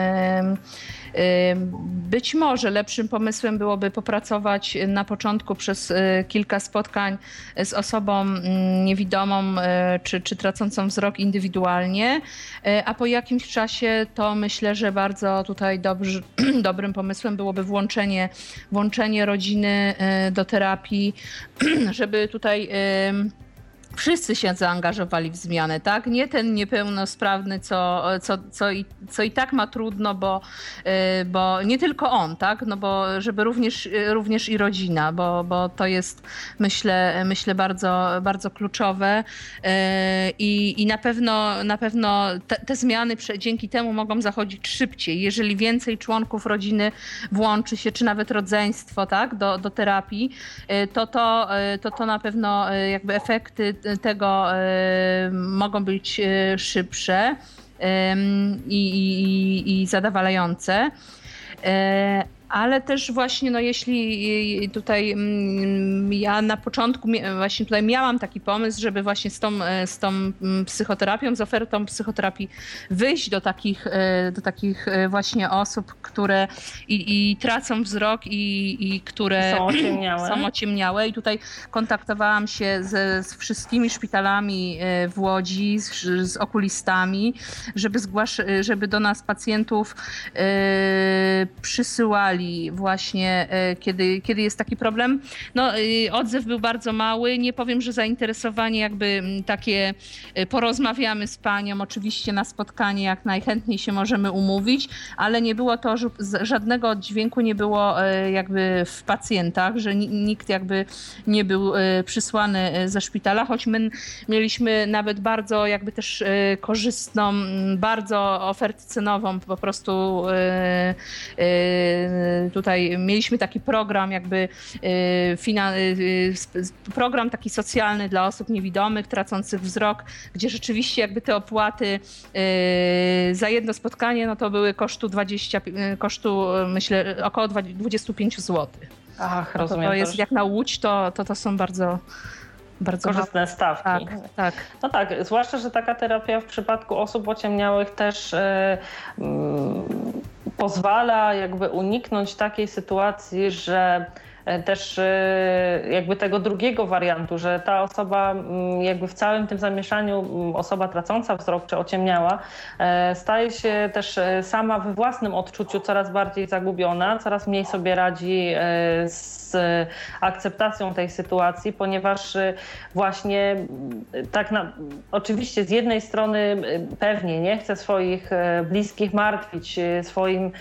być może lepszym pomysłem byłoby popracować na początku przez e, kilka spotkań z osobą mm, niewidomą e, czy, czy tracącą wzrok indywidualnie, e, a po jakimś czasie to myślę, że bardzo tutaj dobrym pomysłem byłoby włączenie, włączenie rodziny do terapii, żeby tutaj wszyscy się zaangażowali w zmianę, tak? Nie ten niepełnosprawny, co, co, co, i, co i tak ma trudno, bo, y, bo nie tylko on, tak? No bo żeby również, również i rodzina, bo, bo to jest myślę, myślę bardzo, bardzo kluczowe y, i, i na pewno, na pewno te, te zmiany dzięki temu mogą zachodzić szybciej. Jeżeli więcej członków rodziny włączy się, czy nawet rodzeństwo, tak, do, do terapii, y, to to, to to na pewno jakby efekty tego mogą być e, szybsze i, i, i zadowalające. Ale też właśnie, no jeśli tutaj mm, ja na początku właśnie tutaj miałam taki pomysł, żeby właśnie z tą, e, z tą mm, psychoterapią, z ofertą psychoterapii wyjść do takich, e, do takich e, właśnie osób, które i, i tracą wzrok i, i które są ociemniałe. są ociemniałe. I tutaj kontaktowałam się ze, z wszystkimi szpitalami w Łodzi, z, z okulistami, żeby, zgłasz, żeby do nas pacjentów przysyłali właśnie, e, kiedy, kiedy jest taki problem. No, e, odzew był bardzo mały. Nie powiem, że zainteresowanie jakby takie e, porozmawiamy z panią, oczywiście na spotkanie jak najchętniej się możemy umówić, ale nie było to, żadnego oddźwięku nie było jakby w pacjentach, że nikt jakby nie był przysłany ze szpitala, choć my mieliśmy nawet bardzo jakby też korzystną, bardzo ofertę cenową po prostu tutaj mieliśmy taki program jakby y, y, program taki socjalny dla osób niewidomych, tracących wzrok, gdzie rzeczywiście jakby te opłaty y, za jedno spotkanie no to były kosztu 20, kosztu myślę około 25 zł. Ach, rozumiem. To, to jest jak na Łódź, to, to, to są bardzo bardzo korzystne stawki. Tak, tak. No tak, zwłaszcza, że taka terapia w przypadku osób ociemniałych też yy, pozwala jakby uniknąć takiej sytuacji, że też e, jakby tego drugiego wariantu, że ta osoba jakby w całym tym zamieszaniu, osoba tracąca wzrok czy ociemniała, e, staje się też sama we własnym odczuciu coraz bardziej zagubiona, coraz mniej sobie radzi z akceptacją tej sytuacji, ponieważ właśnie tak na, oczywiście z jednej strony pewnie nie chce swoich bliskich martwić swoim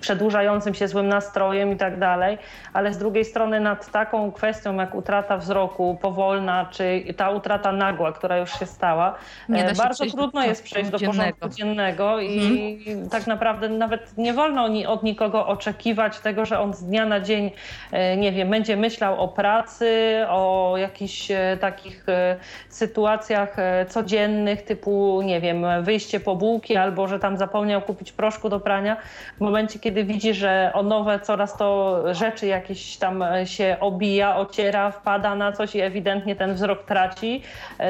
przedłużającym się złym nastrojem i tak dalej, ale z drugiej strony nad taką kwestią jak utrata wzroku powolna, czy ta utrata nagła, która już się stała, się bardzo trudno jest przejść do porządku dziennego i mhm. tak naprawdę nawet nie wolno od nikogo oczekiwać tego, że on z dnia na dzień E, nie wiem, będzie myślał o pracy, o jakichś e, takich e, sytuacjach codziennych, typu, nie wiem, wyjście po bułki albo że tam zapomniał kupić proszku do prania. W momencie, kiedy widzi, że o nowe coraz to rzeczy jakieś tam się obija, ociera, wpada na coś i ewidentnie ten wzrok traci.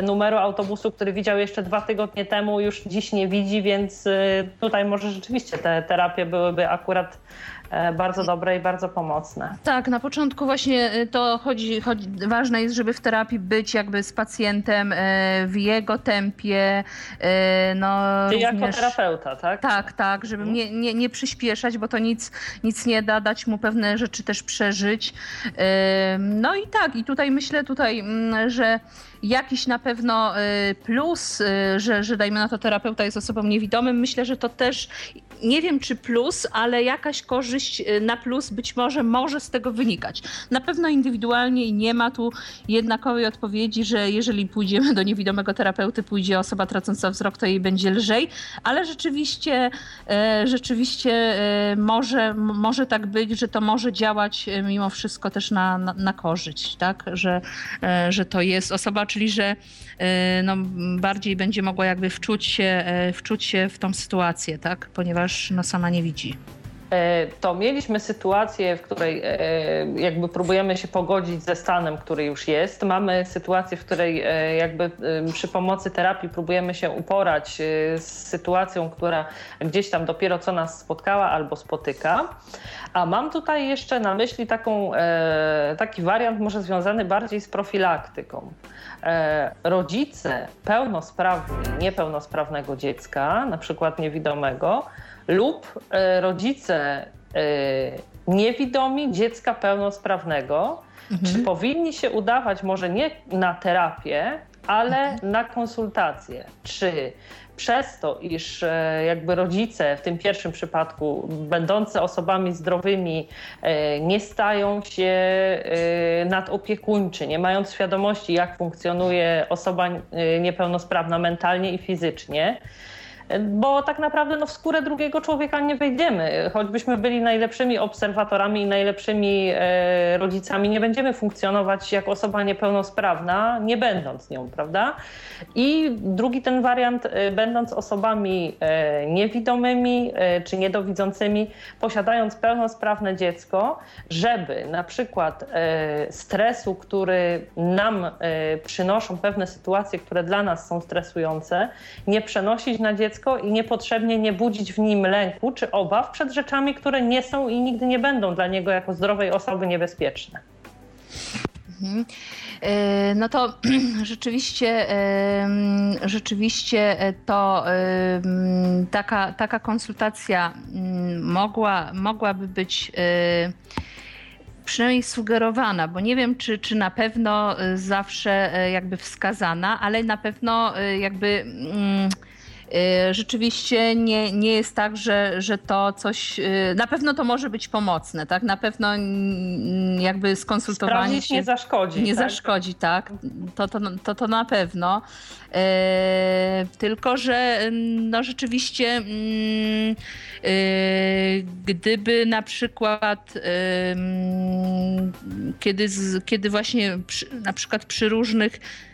Numeru autobusu, który widział jeszcze dwa tygodnie temu, już dziś nie widzi, więc tutaj może rzeczywiście te terapie byłyby akurat E, bardzo dobre i bardzo pomocne. Tak, na początku właśnie e, to chodzi, chodzi, ważne jest, żeby w terapii być jakby z pacjentem e, w jego tempie. No, Ty również... jako terapeuta, tak? Tak, tak, żeby mhm. nie, nie, nie przyspieszać, bo to nic, nic nie da, dać mu pewne rzeczy też przeżyć. No i tak, i tutaj myślę tutaj, mm, że jakiś na pewno plus, że, że dajmy na to terapeuta jest osobą niewidomym, myślę, że to też nie wiem czy plus, ale jakaś korzyść y, na plus być może może z tego wynikać. Na pewno indywidualnie i nie ma tu jednakowej odpowiedzi, że jeżeli pójdziemy do niewidomego terapeuty, pójdzie osoba tracąca wzrok, to jej będzie lżej, ale rzeczywiście, rzeczywiście może, może tak być, że to może działać mimo wszystko też na, na, na korzyść, tak? Że, że to jest osoba, czyli że no, bardziej będzie mogła jakby wczuć się, wczuć się w tą sytuację, tak? Ponieważ no, sama nie widzi. E, to mieliśmy sytuację, w której e, jakby próbujemy się pogodzić ze stanem, który już jest. Mamy sytuację, w której e, jakby przy pomocy terapii próbujemy się uporać z sytuacją, która gdzieś tam dopiero co nas spotkała albo spotyka. A mam tutaj jeszcze na myśli taką, taki wariant może związany bardziej z profilaktyką. Rodzice pełnosprawni, niepełnosprawnego dziecka, na przykład niewidomego, lub e, rodzice e, niewidomi dziecka pełnosprawnego Mhm. Czy powinni się udawać może nie na terapię, ale na konsultacje? Czy przez to, iż e, jakby rodzice w tym pierwszym przypadku, będący osobami zdrowymi, e, nie stają się e, nadopiekuńczy, nie mając świadomości, jak funkcjonuje osoba niepełnosprawna mentalnie i fizycznie, bo tak naprawdę no, w skórę drugiego człowieka nie wejdziemy. Choćbyśmy byli najlepszymi obserwatorami i najlepszymi e, rodzicami, nie będziemy funkcjonować jak osoba niepełnosprawna, nie będąc nią, prawda? I drugi ten wariant, e, będąc osobami e, niewidomymi czy niedowidzącymi, posiadając pełnosprawne dziecko, żeby na przykład stresu, który nam przynoszą pewne sytuacje, które dla nas są stresujące, nie przenosić na dziecko, dziecko i niepotrzebnie nie budzić w nim lęku czy obaw przed rzeczami, które nie są i nigdy nie będą dla niego jako zdrowej osoby niebezpieczne. Mhm. E, no to rzeczywiście, rzeczywiście to taka, taka konsultacja mogła, mogłaby być e, przynajmniej sugerowana, bo nie wiem, czy, czy na pewno e, zawsze jakby wskazana, ale na pewno jakby mm, rzeczywiście nie, nie jest tak, że, że to coś. Y, na pewno to może być pomocne, tak? Na pewno jakby skonsultowanie Sprawdzić się. nie zaszkodzi. Nie tak? zaszkodzi, tak. To, to, to, to na pewno. E, tylko, że no rzeczywiście, mm, gdyby na przykład, e, kiedy, kiedy właśnie przy, na przykład przy różnych Y,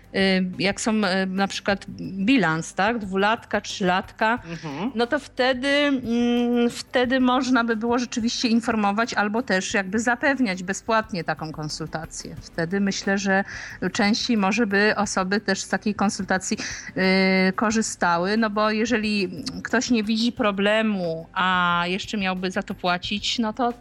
jak są y, na przykład bilans, tak, dwulatka, trzylatka, mhm. no to wtedy, mm, wtedy można by było rzeczywiście informować albo też jakby zapewniać bezpłatnie taką konsultację. Wtedy myślę, że częściej może by osoby też z takiej konsultacji y, korzystały, no bo jeżeli ktoś nie widzi problemu, a jeszcze miałby za to płacić, no to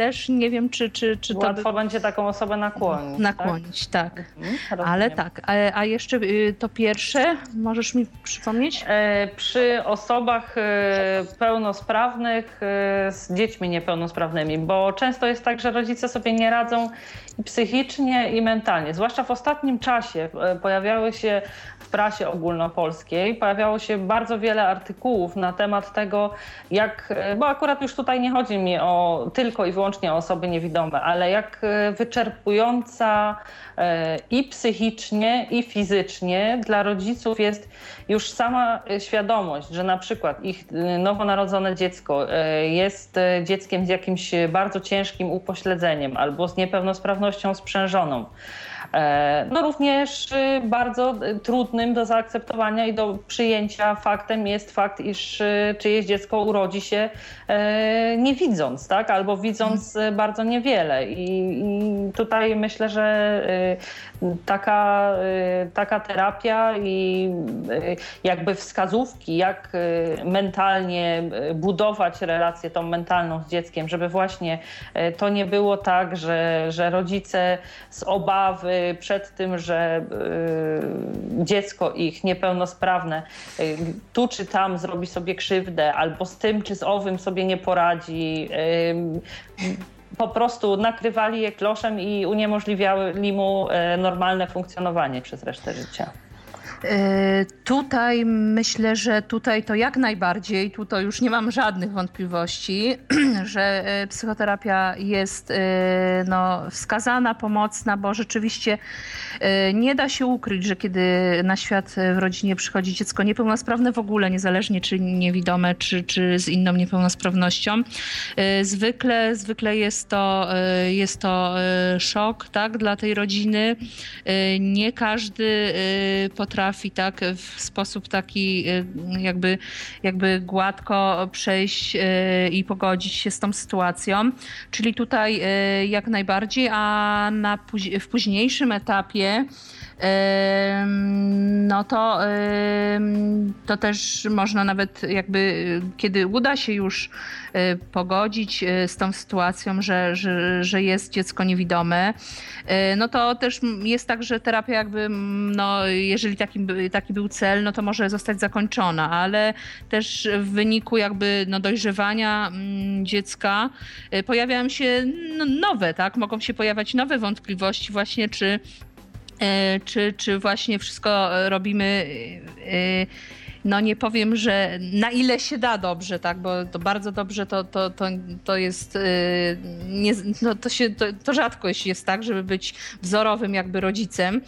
też nie wiem, czy, czy, czy to. Łatwo by... będzie taką osobę nakłonić. Tak? Nakłonić, tak. tak. Mhm, Ale tak. A, a, jeszcze y, to pierwsze, możesz mi przypomnieć? E, przy osobach e, pełnosprawnych e, z dziećmi niepełnosprawnymi, bo często jest tak, że rodzice sobie nie radzą i psychicznie, i mentalnie. Zwłaszcza w ostatnim czasie pojawiały się prasie ogólnopolskiej, pojawiało się bardzo wiele artykułów na temat tego, jak, bo akurat już tutaj nie chodzi mi o tylko i wyłącznie o osoby niewidome, ale jak e, wyczerpująca e, i psychicznie, i fizycznie dla rodziców jest już sama e, świadomość, że na przykład ich nowonarodzone dziecko jest dzieckiem z jakimś bardzo ciężkim upośledzeniem albo z niepełnosprawnością sprzężoną. E, no również y, bardzo y, trudnym do zaakceptowania i do przyjęcia faktem jest fakt, iż y, czyjeś dziecko urodzi się e, nie widząc, tak? albo widząc bardzo niewiele. I tutaj myślę, że taka, taka terapia i jakby wskazówki, jak mentalnie budować relację tą mentalną z dzieckiem, żeby właśnie to nie było tak, że, że rodzice z obawy przed tym, że y, dziecko ich niepełnosprawne y, tu czy tam zrobi sobie krzywdę, albo z tym czy z owym sobie nie poradzi y, po prostu nakrywali je kloszem i uniemożliwiali mu normalne funkcjonowanie przez resztę życia. E, tutaj myślę, że tutaj to jak najbardziej, tutaj już nie mam żadnych wątpliwości, że e, psychoterapia jest e, no, wskazana, pomocna, bo rzeczywiście nie da się ukryć, że kiedy na świat w rodzinie przychodzi dziecko niepełnosprawne w ogóle, niezależnie czy niewidome, czy, czy z inną niepełnosprawnością, zwykle, zwykle jest to, jest to szok tak, dla tej rodziny. Nie każdy potrafi potrafi tak w sposób taki y, jakby, jakby gładko przejść y, i pogodzić się z tą sytuacją. Czyli tutaj y, jak najbardziej, a na, w późniejszym etapie no to, to też można nawet jakby, kiedy uda się już pogodzić z tą sytuacją, że, że, że jest dziecko niewidome, no to też jest tak, że terapia jakby, no jeżeli taki, taki był cel, no to może zostać zakończona, ale też w wyniku jakby no, dojrzewania dziecka pojawiają się no, nowe, tak? Mogą się pojawiać nowe wątpliwości właśnie, czy E, czy, czy właśnie wszystko robimy e, no nie powiem, że na ile się da dobrze, tak, bo to bardzo dobrze to, to, to, to jest, y, nie, no to, się, to, to rzadko jest tak, żeby być wzorowym jakby rodzicem,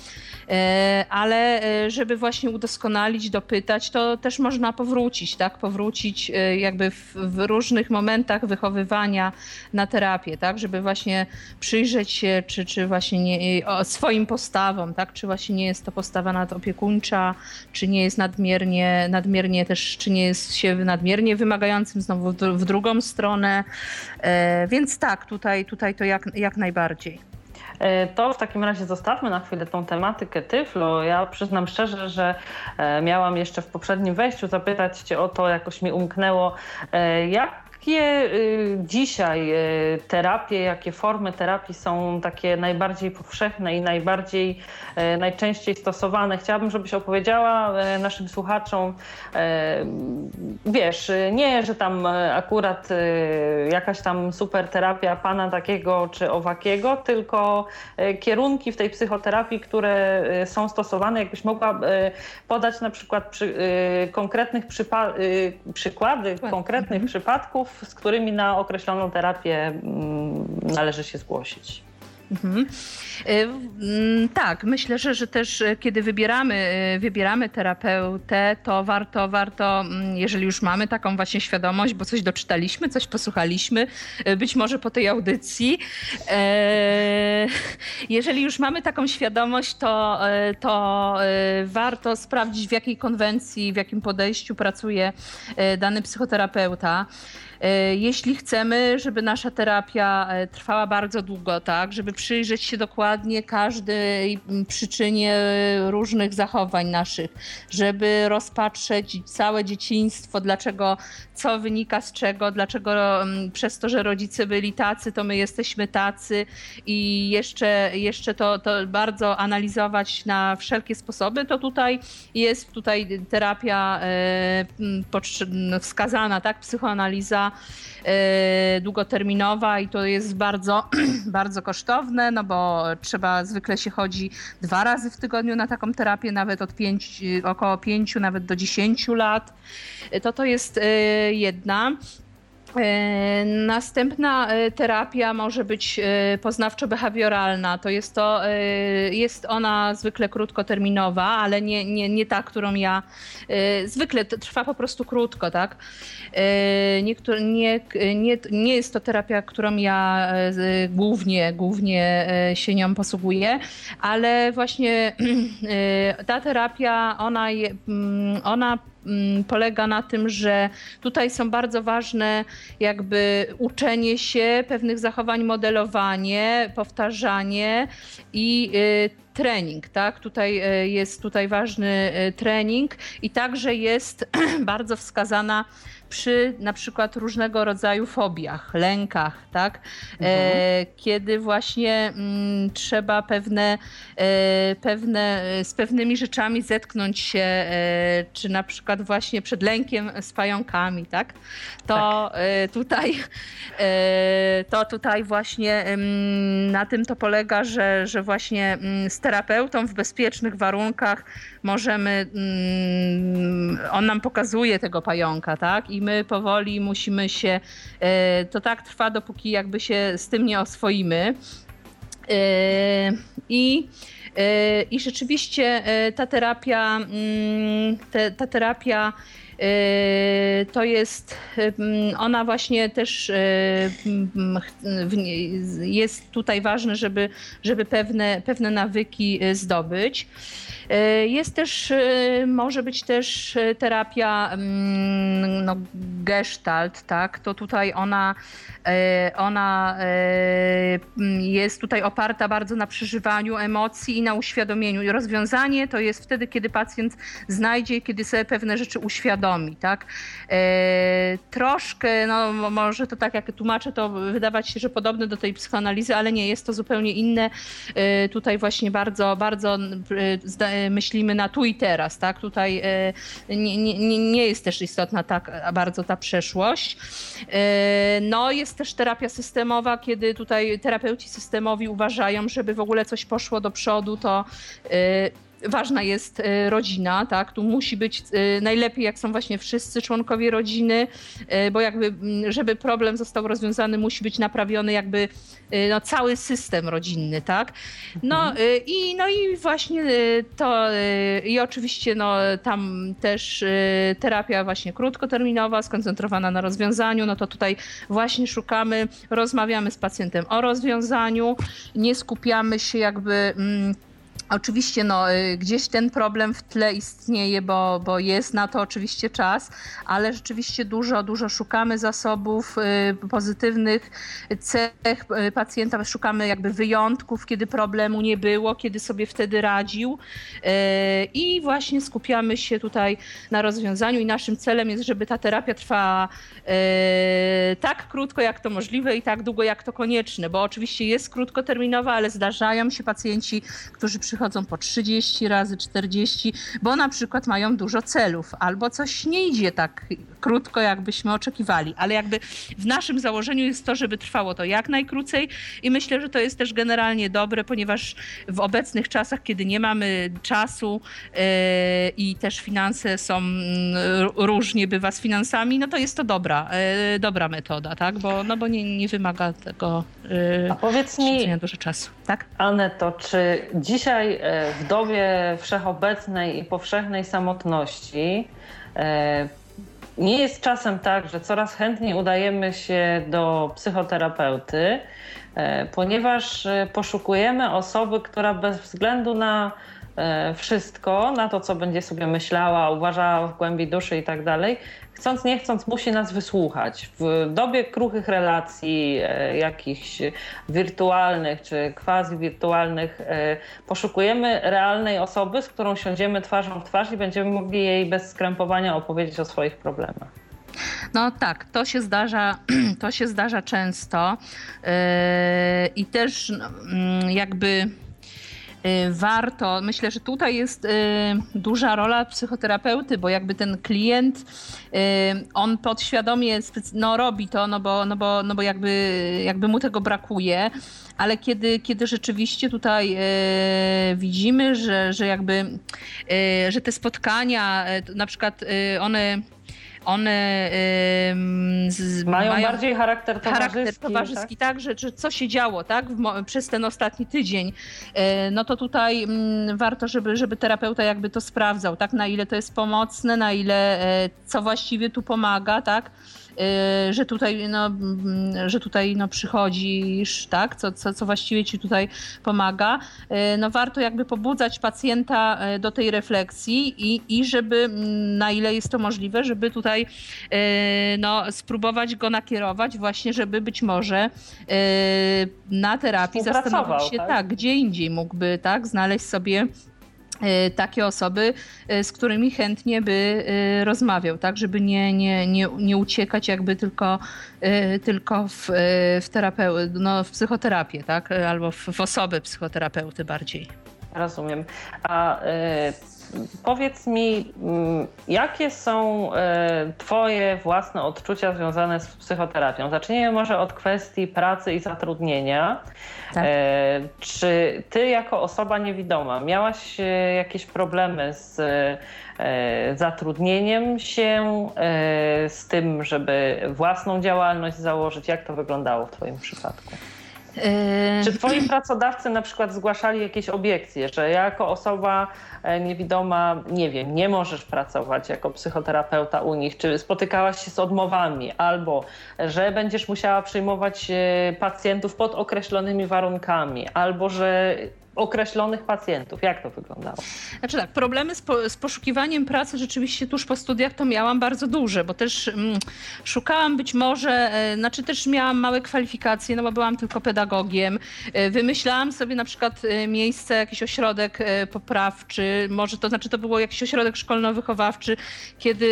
e, ale e, żeby właśnie udoskonalić, dopytać, to też można powrócić, tak, powrócić jakby w, w różnych momentach wychowywania na terapię, tak, żeby właśnie przyjrzeć się, czy, czy właśnie nie, swoim postawom, tak, czy właśnie nie jest to postawa nadopiekuńcza, czy nie jest nadmiernie nadmiernie też, czy nie jest się nadmiernie wymagającym znowu w drugą stronę. E, więc tak, tutaj, tutaj to jak, jak najbardziej. E, to w takim razie zostawmy na chwilę tą tematykę tyflu. Ja przyznam szczerze, że e, miałam jeszcze w poprzednim wejściu zapytać Cię o to, jakoś mi umknęło, jak Jakie y, dzisiaj y, terapie, jakie formy terapii są takie najbardziej powszechne i najbardziej, y, najczęściej stosowane? Chciałabym, żebyś opowiedziała naszym słuchaczom, wiesz, nie, że tam akurat jakaś tam super terapia pana takiego czy owakiego, tylko kierunki w tej psychoterapii, które są stosowane, jakbyś mogła podać na przykład przy, konkretnych przypa- przykłady, konkretnych mhm. przypadków, z którymi na określoną terapię mm, należy się zgłosić. Mhm. Y, mm, tak, myślę, że, że też y, kiedy wybieramy, y, wybieramy terapeutę, to warto, warto, mm, jeżeli już mamy taką właśnie świadomość, bo coś doczytaliśmy, coś posłuchaliśmy, być może po tej audycji, jeżeli już mamy taką świadomość, to, to warto sprawdzić, w jakiej konwencji, w jakim podejściu pracuje dany psychoterapeuta. E, jeśli chcemy, żeby nasza terapia e, trwała bardzo długo, tak, żeby przyjrzeć się dokładnie każdej przyczynie różnych zachowań naszych, żeby rozpatrzeć całe dzieciństwo, dlaczego, co wynika z czego, dlaczego przez to, że rodzice byli tacy, to my jesteśmy tacy i jeszcze, jeszcze to, to bardzo analizować na wszelkie sposoby, to tutaj jest tutaj terapia e, wskazana, tak, psychoanaliza E, długoterminowa i to jest bardzo, bardzo kosztowne, no bo trzeba, zwykle się chodzi dwa razy w tygodniu na taką terapię, nawet od pięć, około pięciu, nawet do dziesięciu lat. To to jest e, jedna. E, następna e, terapia może być e, poznawczo-behawioralna. To jest to, jest ona zwykle krótkoterminowa, ale nie, nie, nie ta, którą ja zwykle trwa po prostu krótko, tak? Niektóry, nie, nie, nie jest to terapia, którą ja głównie, głównie się nią posługuję, ale właśnie ta terapia, ona, ona Mm, polega na tym, że tutaj są bardzo ważne jakby uczenie się pewnych zachowań, modelowanie, powtarzanie i y, trening, tak? Tutaj y, jest tutaj ważny y, trening i także jest bardzo wskazana przy na przykład różnego rodzaju fobiach, lękach, tak? E, mhm. kiedy właśnie mm, trzeba pewne, e, pewne, z pewnymi rzeczami zetknąć się, e, czy na przykład właśnie przed lękiem z pająkami, tak? To tak. tutaj to tutaj właśnie na tym to polega, że, że właśnie mm, z terapeutą w bezpiecznych warunkach możemy, mm, on nam pokazuje tego pająka, tak? I my powoli musimy się, e, to tak trwa, dopóki jakby się z tym nie oswoimy. E, I, e, i rzeczywiście ta terapia, mm, ta terapia to jest, ona właśnie też jest tutaj ważne, żeby, żeby pewne, pewne nawyki zdobyć. Jest też, może być też terapia mm, no, gestalt, tak? To tutaj ona, ona jest tutaj oparta bardzo na przeżywaniu emocji polega na uświadomieniu. Rozwiązanie to jest wtedy, kiedy pacjent znajdzie, kiedy sobie pewne rzeczy uświadomi, tak? E, troszkę, no może to tak jak tłumaczę, to wydawać się, że podobne do tej psychoanalizy, ale nie, jest to zupełnie inne. E, tutaj właśnie bardzo, bardzo e, myślimy na tu i teraz, tak? Tutaj nie, nie, nie jest też istotna tak bardzo ta przeszłość. No jest też terapia systemowa, kiedy tutaj terapeuci systemowi uważają, żeby w ogóle coś poszło do przodu, to ważna jest e, rodzina, tak? Tu musi być e, najlepiej, jak są właśnie wszyscy członkowie rodziny, e, bo jakby, żeby problem został rozwiązany, musi być naprawiony jakby no, cały system rodzinny, tak? No, mhm. i, no i właśnie to i oczywiście no, tam też terapia właśnie krótkoterminowa, skoncentrowana na rozwiązaniu, no to tutaj właśnie szukamy, rozmawiamy z pacjentem o rozwiązaniu, nie skupiamy się jakby... Mm, Oczywiście no, y, gdzieś ten problem w tle istnieje, bo, bo jest na to oczywiście czas, ale rzeczywiście dużo, dużo szukamy zasobów y, pozytywnych cech y, pacjenta, szukamy jakby wyjątków, kiedy problemu nie było, kiedy sobie wtedy radził. I właśnie skupiamy się tutaj na rozwiązaniu i naszym celem jest, żeby ta terapia trwała tak krótko jak to możliwe i tak długo jak to konieczne, bo oczywiście jest krótkoterminowa, ale zdarzają się pacjenci, którzy przychodzą przychodzą po 30 razy, 40, bo na przykład mają dużo celów, albo coś nie idzie tak krótko, jakbyśmy oczekiwali. Ale jakby w naszym założeniu jest to, żeby trwało to jak najkrócej i myślę, że to jest też generalnie dobre, ponieważ w obecnych czasach, kiedy nie mamy czasu yy, i też finanse są yy, różnie bywa z finansami, no to jest to dobra, yy, dobra metoda, tak? Bo, no bo nie, nie wymaga tego A powiedz mi, dużo czasu. Tak? Aneto, czy dzisiaj E, w dobie wszechobecnej i powszechnej samotności. E, nie jest czasem tak, że coraz chętniej udajemy się do psychoterapeuty, e, ponieważ poszukujemy osoby, która bez względu na wszystko, na to, co będzie sobie myślała, uważała w głębi duszy i tak dalej, chcąc nie chcąc musi nas wysłuchać. W dobie kruchych relacji, e, jakichś wirtualnych czy quasi-wirtualnych, e, poszukujemy realnej osoby, z którą siądziemy twarzą w twarz i będziemy mogli jej bez skrępowania opowiedzieć o swoich problemach. No tak, to się zdarza, to się zdarza często yy, i też no, jakby warto, myślę, że tutaj jest y, duża rola psychoterapeuty, bo jakby ten klient, y, on podświadomie no, robi to, no bo, no bo, no bo jakby, jakby mu tego brakuje, ale kiedy, kiedy rzeczywiście tutaj widzimy, że, że jakby, że te spotkania, na przykład one one z, mają, mają, bardziej charakter towarzyski. Charakter towarzyski, tak, tak że, że co się działo tak, w, przez ten ostatni tydzień. E, no to tutaj warto, żeby, żeby terapeuta jakby to sprawdzał, tak, na ile to jest pomocne, na ile e, co właściwie tu pomaga, tak. Y, że tutaj, no, mm, że tutaj no, przychodzisz, tak, co, co, co właściwie ci tutaj pomaga. Y, no, warto jakby pobudzać pacjenta y, do tej refleksji i, i żeby mm, na ile jest to możliwe, żeby tutaj no, spróbować go nakierować właśnie, żeby być może na terapii zastanowić się tak? tak, gdzie indziej mógłby tak, znaleźć sobie takie osoby, e, z którymi chętnie by e, rozmawiał, tak, żeby nie, nie, nie, nie uciekać jakby tylko, tylko w, w, no, w psychoterapię, tak, albo w, w psychoterapeuty bardziej. Rozumiem. A Powiedz mi, mm, jakie są e, Twoje własne odczucia związane z psychoterapią? Zacznijmy może od kwestii pracy i zatrudnienia. Tak. E, czy Ty, jako osoba niewidoma, miałaś e, jakieś problemy z zatrudnieniem się, z tym, żeby własną działalność założyć? Jak to wyglądało w Twoim przypadku? Czy twoi pracodawcy na przykład zgłaszali jakieś obiekcje, że jako osoba e, niewidoma, nie wiem, nie możesz pracować jako psychoterapeuta u nich? Czy spotykałaś się z odmowami? Albo, że będziesz musiała przyjmować e, pacjentów pod określonymi warunkami? Albo, że określonych pacjentów. Jak to wyglądało? Znaczy tak, problemy z, po, z poszukiwaniem pracy rzeczywiście tuż po studiach to miałam bardzo duże, bo też mm, szukałam być może, e, znaczy też miałam małe kwalifikacje, no bo byłam tylko pedagogiem. E, wymyślałam sobie na przykład e, miejsce, jakiś ośrodek poprawczy, może to znaczy to było jakiś ośrodek szkolno-wychowawczy, kiedy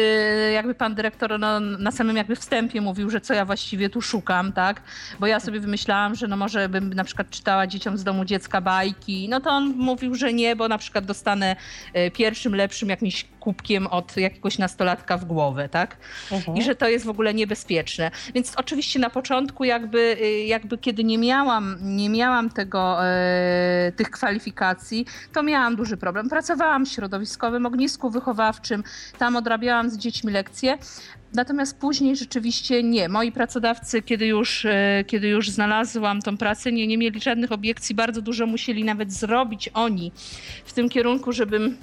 jakby pan dyrektor no, na samym jakby wstępie mówił, że co ja właściwie tu szukam, tak? Bo ja sobie wymyślałam, że no może bym na przykład czytała dzieciom z domu dziecka bajki, no to on mówił, że nie, bo na przykład dostanę e, pierwszym lepszym jakimś kubkiem od jakiegoś nastolatka w głowę, tak? Mhm. I że to jest w ogóle niebezpieczne. Więc oczywiście na początku jakby, y, jakby kiedy nie miałam, nie miałam tego, e, tych kwalifikacji, to miałam duży problem. Pracowałam w środowiskowym ognisku wychowawczym, tam odrabiałam z dziećmi lekcje, Natomiast później rzeczywiście nie. Moi pracodawcy, kiedy już, e, kiedy już znalazłam tą pracę, nie, nie mieli żadnych obiekcji. Bardzo dużo musieli nawet zrobić oni w tym kierunku, żebym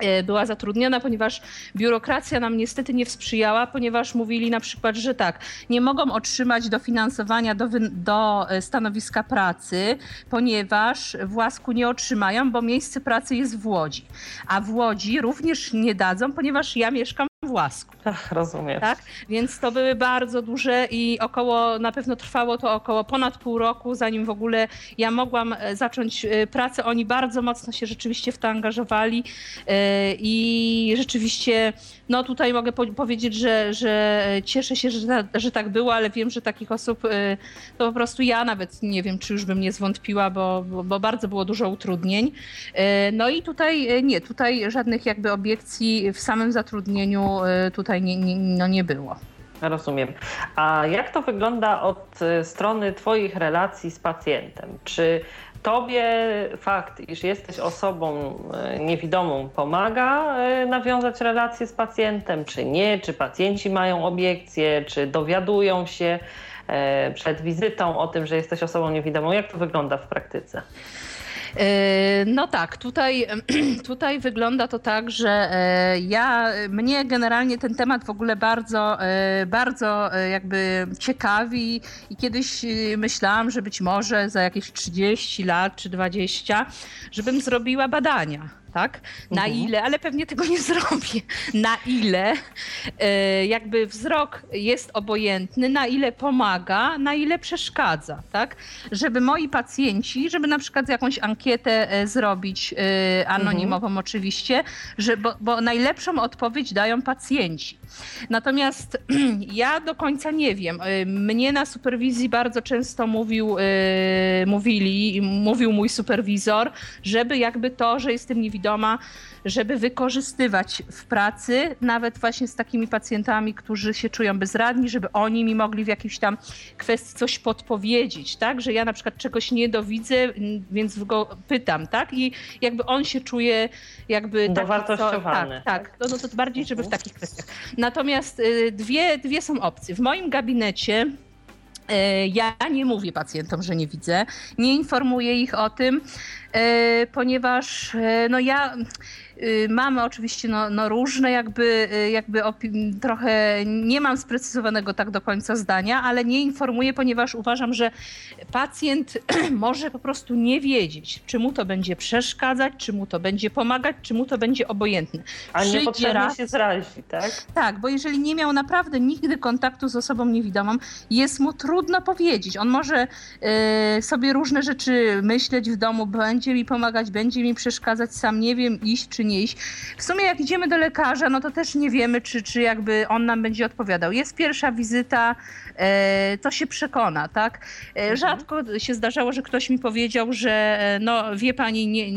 e, była zatrudniona, ponieważ biurokracja nam niestety nie sprzyjała, ponieważ mówili na przykład, że tak, nie mogą otrzymać dofinansowania do, do e, stanowiska pracy, ponieważ w Łasku nie otrzymają, bo miejsce pracy jest w Łodzi. A w Łodzi również nie dadzą, ponieważ ja mieszkam w Łasku. Ach, rozumiem. Tak? Więc to były bardzo duże i około, na pewno trwało to około ponad pół roku, zanim w ogóle ja mogłam e, zacząć e, pracę. Oni bardzo mocno się rzeczywiście w to angażowali e, i rzeczywiście, no tutaj mogę po powiedzieć, że, że cieszę się, że, ta, że tak było, ale wiem, że takich osób to po prostu ja nawet nie wiem, czy już bym nie zwątpiła, bo, bo, bardzo było dużo utrudnień. No i tutaj nie, tutaj żadnych jakby obiekcji w samym zatrudnieniu e, tutaj nie, nie, no nie było. Rozumiem. A jak to wygląda od y, strony Twoich relacji z pacjentem? Czy Tobie fakt, iż jesteś osobą y, niewidomą, pomaga y, nawiązać relacje z pacjentem, czy nie? Czy pacjenci mają obiekcje, czy dowiadują się y, przed wizytą o tym, że jesteś osobą niewidomą? Jak to wygląda w praktyce? E, No tak, tutaj, tutaj wygląda to tak, że e, ja, mnie generalnie ten temat w ogóle bardzo, e, bardzo jakby ciekawi i kiedyś myślałam, że być może za jakieś 30 lat czy 20, żebym zrobiła badania. Tak? Na Mhm. ile, ale pewnie tego nie zrobię. Na ile e, jakby wzrok jest obojętny, na ile pomaga, na ile przeszkadza, tak? Żeby moi pacjenci, żeby na przykład jakąś ankietę e, zrobić, e, anonimową oczywiście, że, bo, bo najlepszą odpowiedź dają pacjenci. Natomiast ja do końca nie wiem. E, Mnie na superwizji bardzo często mówił, e, mówili, mówił mój superwizor, żeby jakby to, że jestem niewidoma, żeby wykorzystywać w pracy, nawet właśnie z takimi pacjentami, którzy się czują bezradni, żeby oni mi mogli w jakiejś tam kwestii coś podpowiedzieć, tak? Że ja na przykład czegoś nie dowidzę, więc go pytam, tak? I jakby on się czuje jakby Dowartościowany, Tak, tak. No, no to bardziej, żeby w takich kwestiach. Natomiast y, dwie, dwie są opcje. W moim gabinecie y, ja nie mówię pacjentom, że nie widzę, nie informuję ich o tym, ponieważ y, no ja y, mamy oczywiście no, no różne jakby, y, jakby trochę nie mam sprecyzowanego tak do końca zdania, ale nie informuję, ponieważ uważam, że pacjent może po prostu nie wiedzieć, czy mu to będzie przeszkadzać, czy mu to będzie pomagać, czy mu to będzie obojętne. A niepotrzebnie raz- się zrazi, tak? tak, bo jeżeli nie miał naprawdę nigdy kontaktu z osobą niewidomą, jest mu trudno powiedzieć. On może e, sobie różne rzeczy myśleć w domu, będzie mi pomagać, będzie mi przeszkadzać, sam nie wiem iść czy nie iść. W sumie jak idziemy do lekarza, no to też nie wiemy, czy, czy jakby on nam będzie odpowiadał. Jest pierwsza wizyta, to się przekona, tak? E, rzadko się zdarzało, że ktoś mi powiedział, że e, no wie pani, nie,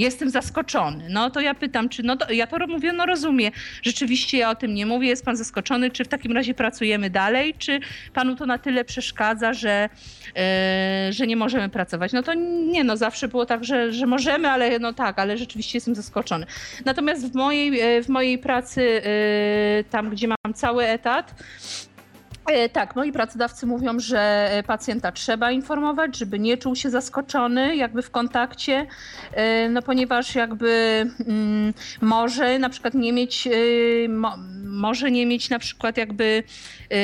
jestem zaskoczony. No to ja pytam, czy no to, ja to mówię, no rozumiem, rzeczywiście ja o tym nie mówię, jest pan zaskoczony, czy w takim razie pracujemy dalej, czy panu to na tyle przeszkadza, że, e, że nie możemy pracować. No to nie, no zawsze było tak, że, że możemy, ale no tak, ale rzeczywiście jestem zaskoczony. Natomiast w mojej, e, w mojej pracy, e, tam gdzie mam cały etat, E, Tak, moi pracodawcy mówią, że e, pacjenta trzeba informować, żeby nie czuł się zaskoczony jakby w kontakcie, e, no ponieważ jakby mm, może na przykład nie mieć, e, mo, może nie mieć na przykład jakby e,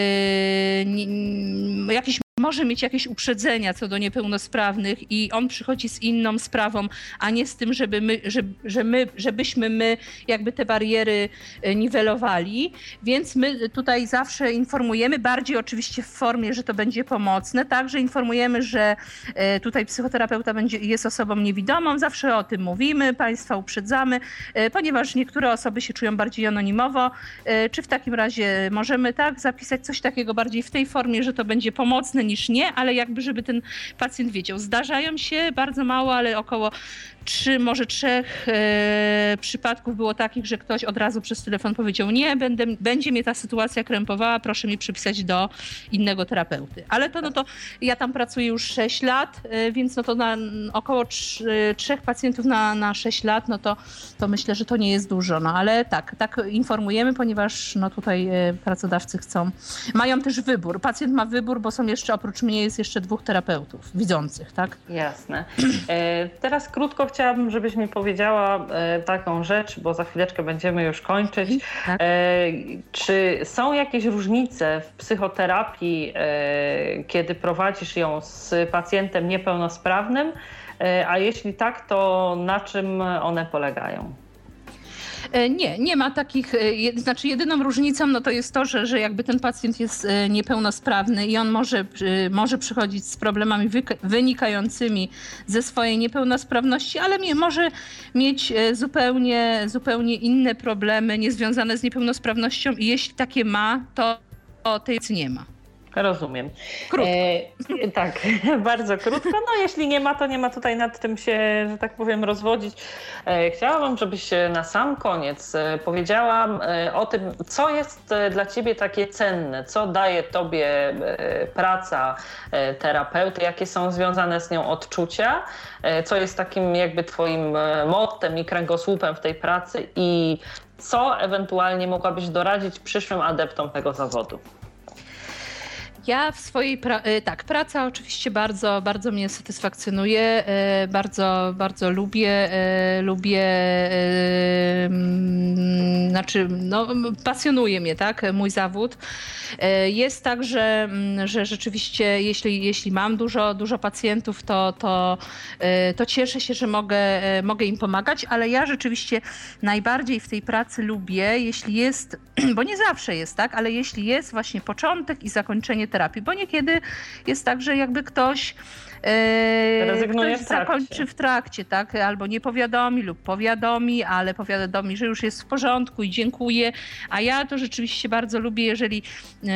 jakichś może mieć jakieś uprzedzenia co do niepełnosprawnych i on przychodzi z inną sprawą, a nie z tym, żeby my, że, że my, żebyśmy my jakby te bariery e, niwelowali. Więc my tutaj zawsze informujemy, bardziej oczywiście w formie, że to będzie pomocne, także informujemy, że e, tutaj psychoterapeuta będzie, jest osobą niewidomą, zawsze o tym mówimy, Państwa uprzedzamy, e, ponieważ niektóre osoby się czują bardziej anonimowo. Czy w takim razie możemy tak zapisać coś takiego bardziej w tej formie, że to będzie pomocne niż nie, ale jakby żeby ten pacjent wiedział. Zdarzają się bardzo mało, ale około trzy, może trzech e, przypadków było takich, że ktoś od razu przez telefon powiedział nie, będę, będzie mnie ta sytuacja krępowała, proszę mnie przypisać do innego terapeuty. Ale to no to ja tam pracuję już 6 lat, e, więc no to na około trzy, trzech pacjentów na, na 6 lat, no to, to myślę, że to nie jest dużo. No ale tak, tak informujemy, ponieważ no tutaj e, pracodawcy chcą, mają też wybór. Pacjent ma wybór, bo są jeszcze, oprócz mnie jest jeszcze dwóch terapeutów widzących, tak? Jasne. E, teraz krótko chciałabym, żebyś mi powiedziała e, taką rzecz, bo za chwileczkę będziemy już kończyć. Tak. E, czy są jakieś różnice w psychoterapii, kiedy prowadzisz ją z pacjentem niepełnosprawnym? A jeśli tak, to na czym one polegają? E, nie, nie ma takich, e, znaczy jedyną różnicą no to jest to, że, że jakby ten pacjent jest e, niepełnosprawny i on może, może przychodzić z problemami wynikającymi ze swojej niepełnosprawności, ale może mieć zupełnie, zupełnie inne problemy niezwiązane z niepełnosprawnością i jeśli takie ma, to tej nie ma. Rozumiem. Krótko. E, tak, bardzo krótko. No jeśli nie ma, to nie ma tutaj nad tym się, że tak powiem, rozwodzić. E, chciałabym, żebyś na sam koniec e, powiedziała e, o tym, co jest e, dla ciebie takie cenne, co daje tobie praca terapeuty, jakie są związane z nią odczucia, co jest takim jakby twoim mottem i kręgosłupem w tej pracy i co ewentualnie mogłabyś doradzić przyszłym adeptom tego zawodu. Ja w swojej, pra y, tak, praca oczywiście bardzo, bardzo mnie satysfakcjonuje, y, bardzo, bardzo lubię, y, lubię, mm, znaczy, no, pasjonuje mnie, tak, mój zawód. Jest tak, że, mm, że rzeczywiście, jeśli, jeśli mam dużo, dużo pacjentów, to, to, to cieszę się, że mogę, mogę im pomagać, ale ja rzeczywiście najbardziej w tej pracy lubię, jeśli jest, bo nie zawsze jest, tak, ale jeśli jest właśnie początek i zakończenie terapii, bo niekiedy jest tak, że jakby ktoś Rezygnuje ktoś w zakończy w trakcie, tak? Albo nie powiadomi lub powiadomi, ale powiadomi, że już jest w porządku i dziękuję. A ja to rzeczywiście bardzo lubię, jeżeli yy,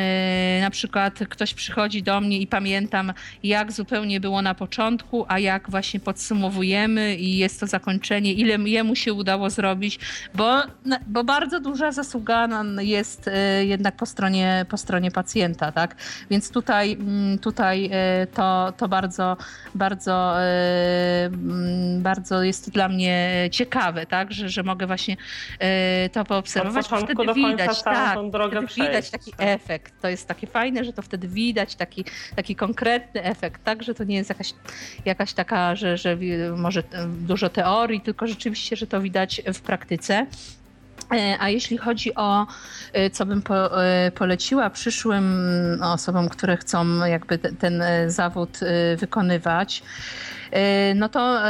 na przykład ktoś przychodzi do mnie i pamiętam, jak zupełnie było na początku, a jak właśnie podsumowujemy i jest to zakończenie, ile jemu się udało zrobić, bo, bo bardzo duża zasługa jest yy, jednak po stronie, po stronie pacjenta, tak? Więc tutaj, mm, tutaj to, to bardzo bardzo, mm, bardzo jest to dla mnie ciekawe, tak, że, że mogę właśnie e, to poobserwować. Od wtedy widać, tak, wtedy widać taki efekt. To jest takie fajne, że to wtedy widać taki, taki konkretny efekt, tak, że to nie jest jakaś, jakaś taka, że, że może dużo teorii, tylko rzeczywiście, że to widać w praktyce. E, a jeśli chodzi o e, co bym po, e, poleciła przyszłym osobom, które chcą jakby ten zawód wykonywać, no to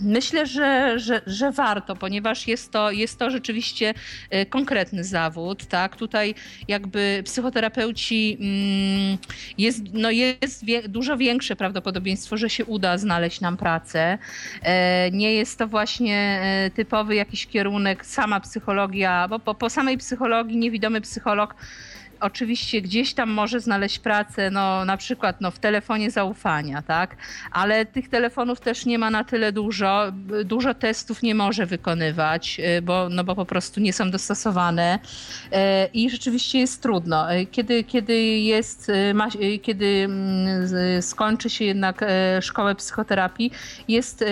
Myślę, że, że, że warto, ponieważ jest to, jest to rzeczywiście e, konkretny zawód. Tak? Tutaj jakby psychoterapeuci mm, jest, no jest wie, dużo większe prawdopodobieństwo, że się uda znaleźć nam pracę. E, nie jest to właśnie e, typowy jakiś kierunek, sama psychologia, bo po, po samej psychologii niewidomy psycholog oczywiście gdzieś tam może znaleźć pracę, no na przykład no, w telefonie zaufania, tak? Ale tych telefonów też nie ma na tyle dużo. Dużo testów nie może wykonywać, y, bo, no, bo po prostu nie są dostosowane y, i rzeczywiście jest trudno. Y, kiedy, kiedy jest, kiedy mm, skończy się jednak szkołę psychoterapii, jest,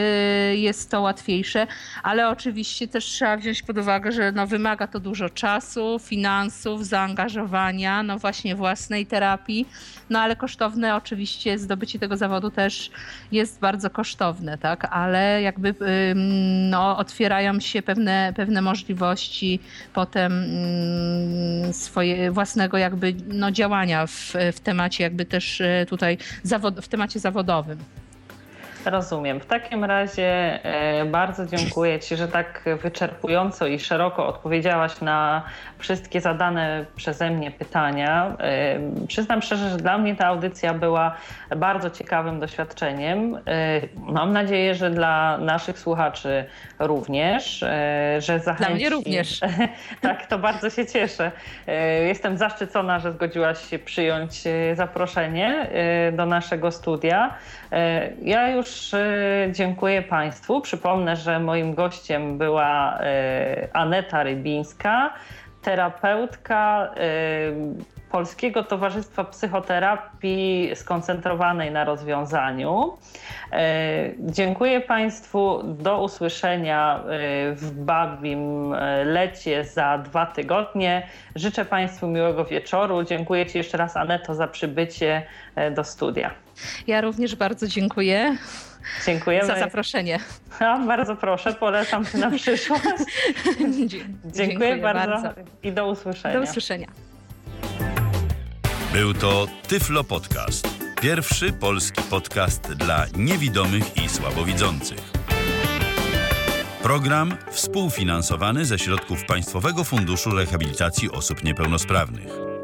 jest to łatwiejsze, ale oczywiście też trzeba wziąć pod uwagę, że no, wymaga to dużo czasu, finansów, zaangażowania no właśnie własnej terapii, no ale kosztowne oczywiście, zdobycie tego zawodu też jest bardzo kosztowne, tak, ale jakby no, otwierają się pewne, pewne możliwości potem swoje własnego jakby no, działania w, w temacie jakby też e, tutaj zawod, w temacie zawodowym. Rozumiem. W takim razie e, bardzo dziękuję Ci, że tak wyczerpująco i szeroko odpowiedziałaś na wszystkie zadane przeze mnie pytania. E, przyznam szczerze, że dla mnie ta audycja była bardzo ciekawym doświadczeniem. E, mam nadzieję, że dla naszych słuchaczy również, że zachęci... Dla mnie również. tak, to bardzo się cieszę. Jestem zaszczycona, że zgodziłaś się przyjąć zaproszenie do naszego studia. Ja już już dziękuję Państwu. Przypomnę, że moim gościem była e, Aneta Rybińska, terapeutka e, Polskiego Towarzystwa Psychoterapii skoncentrowanej na rozwiązaniu. Dziękuję Państwu. Do usłyszenia w Babim Lecie za dwa tygodnie. Życzę Państwu miłego wieczoru. Dziękuję Ci jeszcze raz, Aneto, za przybycie do studia. Ja również bardzo dziękuję. Dziękujemy. Za zaproszenie. A, bardzo proszę, polecam się na przyszłość. Dziękuję, Dziękuję bardzo. bardzo i do usłyszenia. Do usłyszenia. Był to Tyflo Podcast. Pierwszy polski podcast dla niewidomych i słabowidzących. Program współfinansowany ze środków Państwowego Funduszu Rehabilitacji Osób Niepełnosprawnych.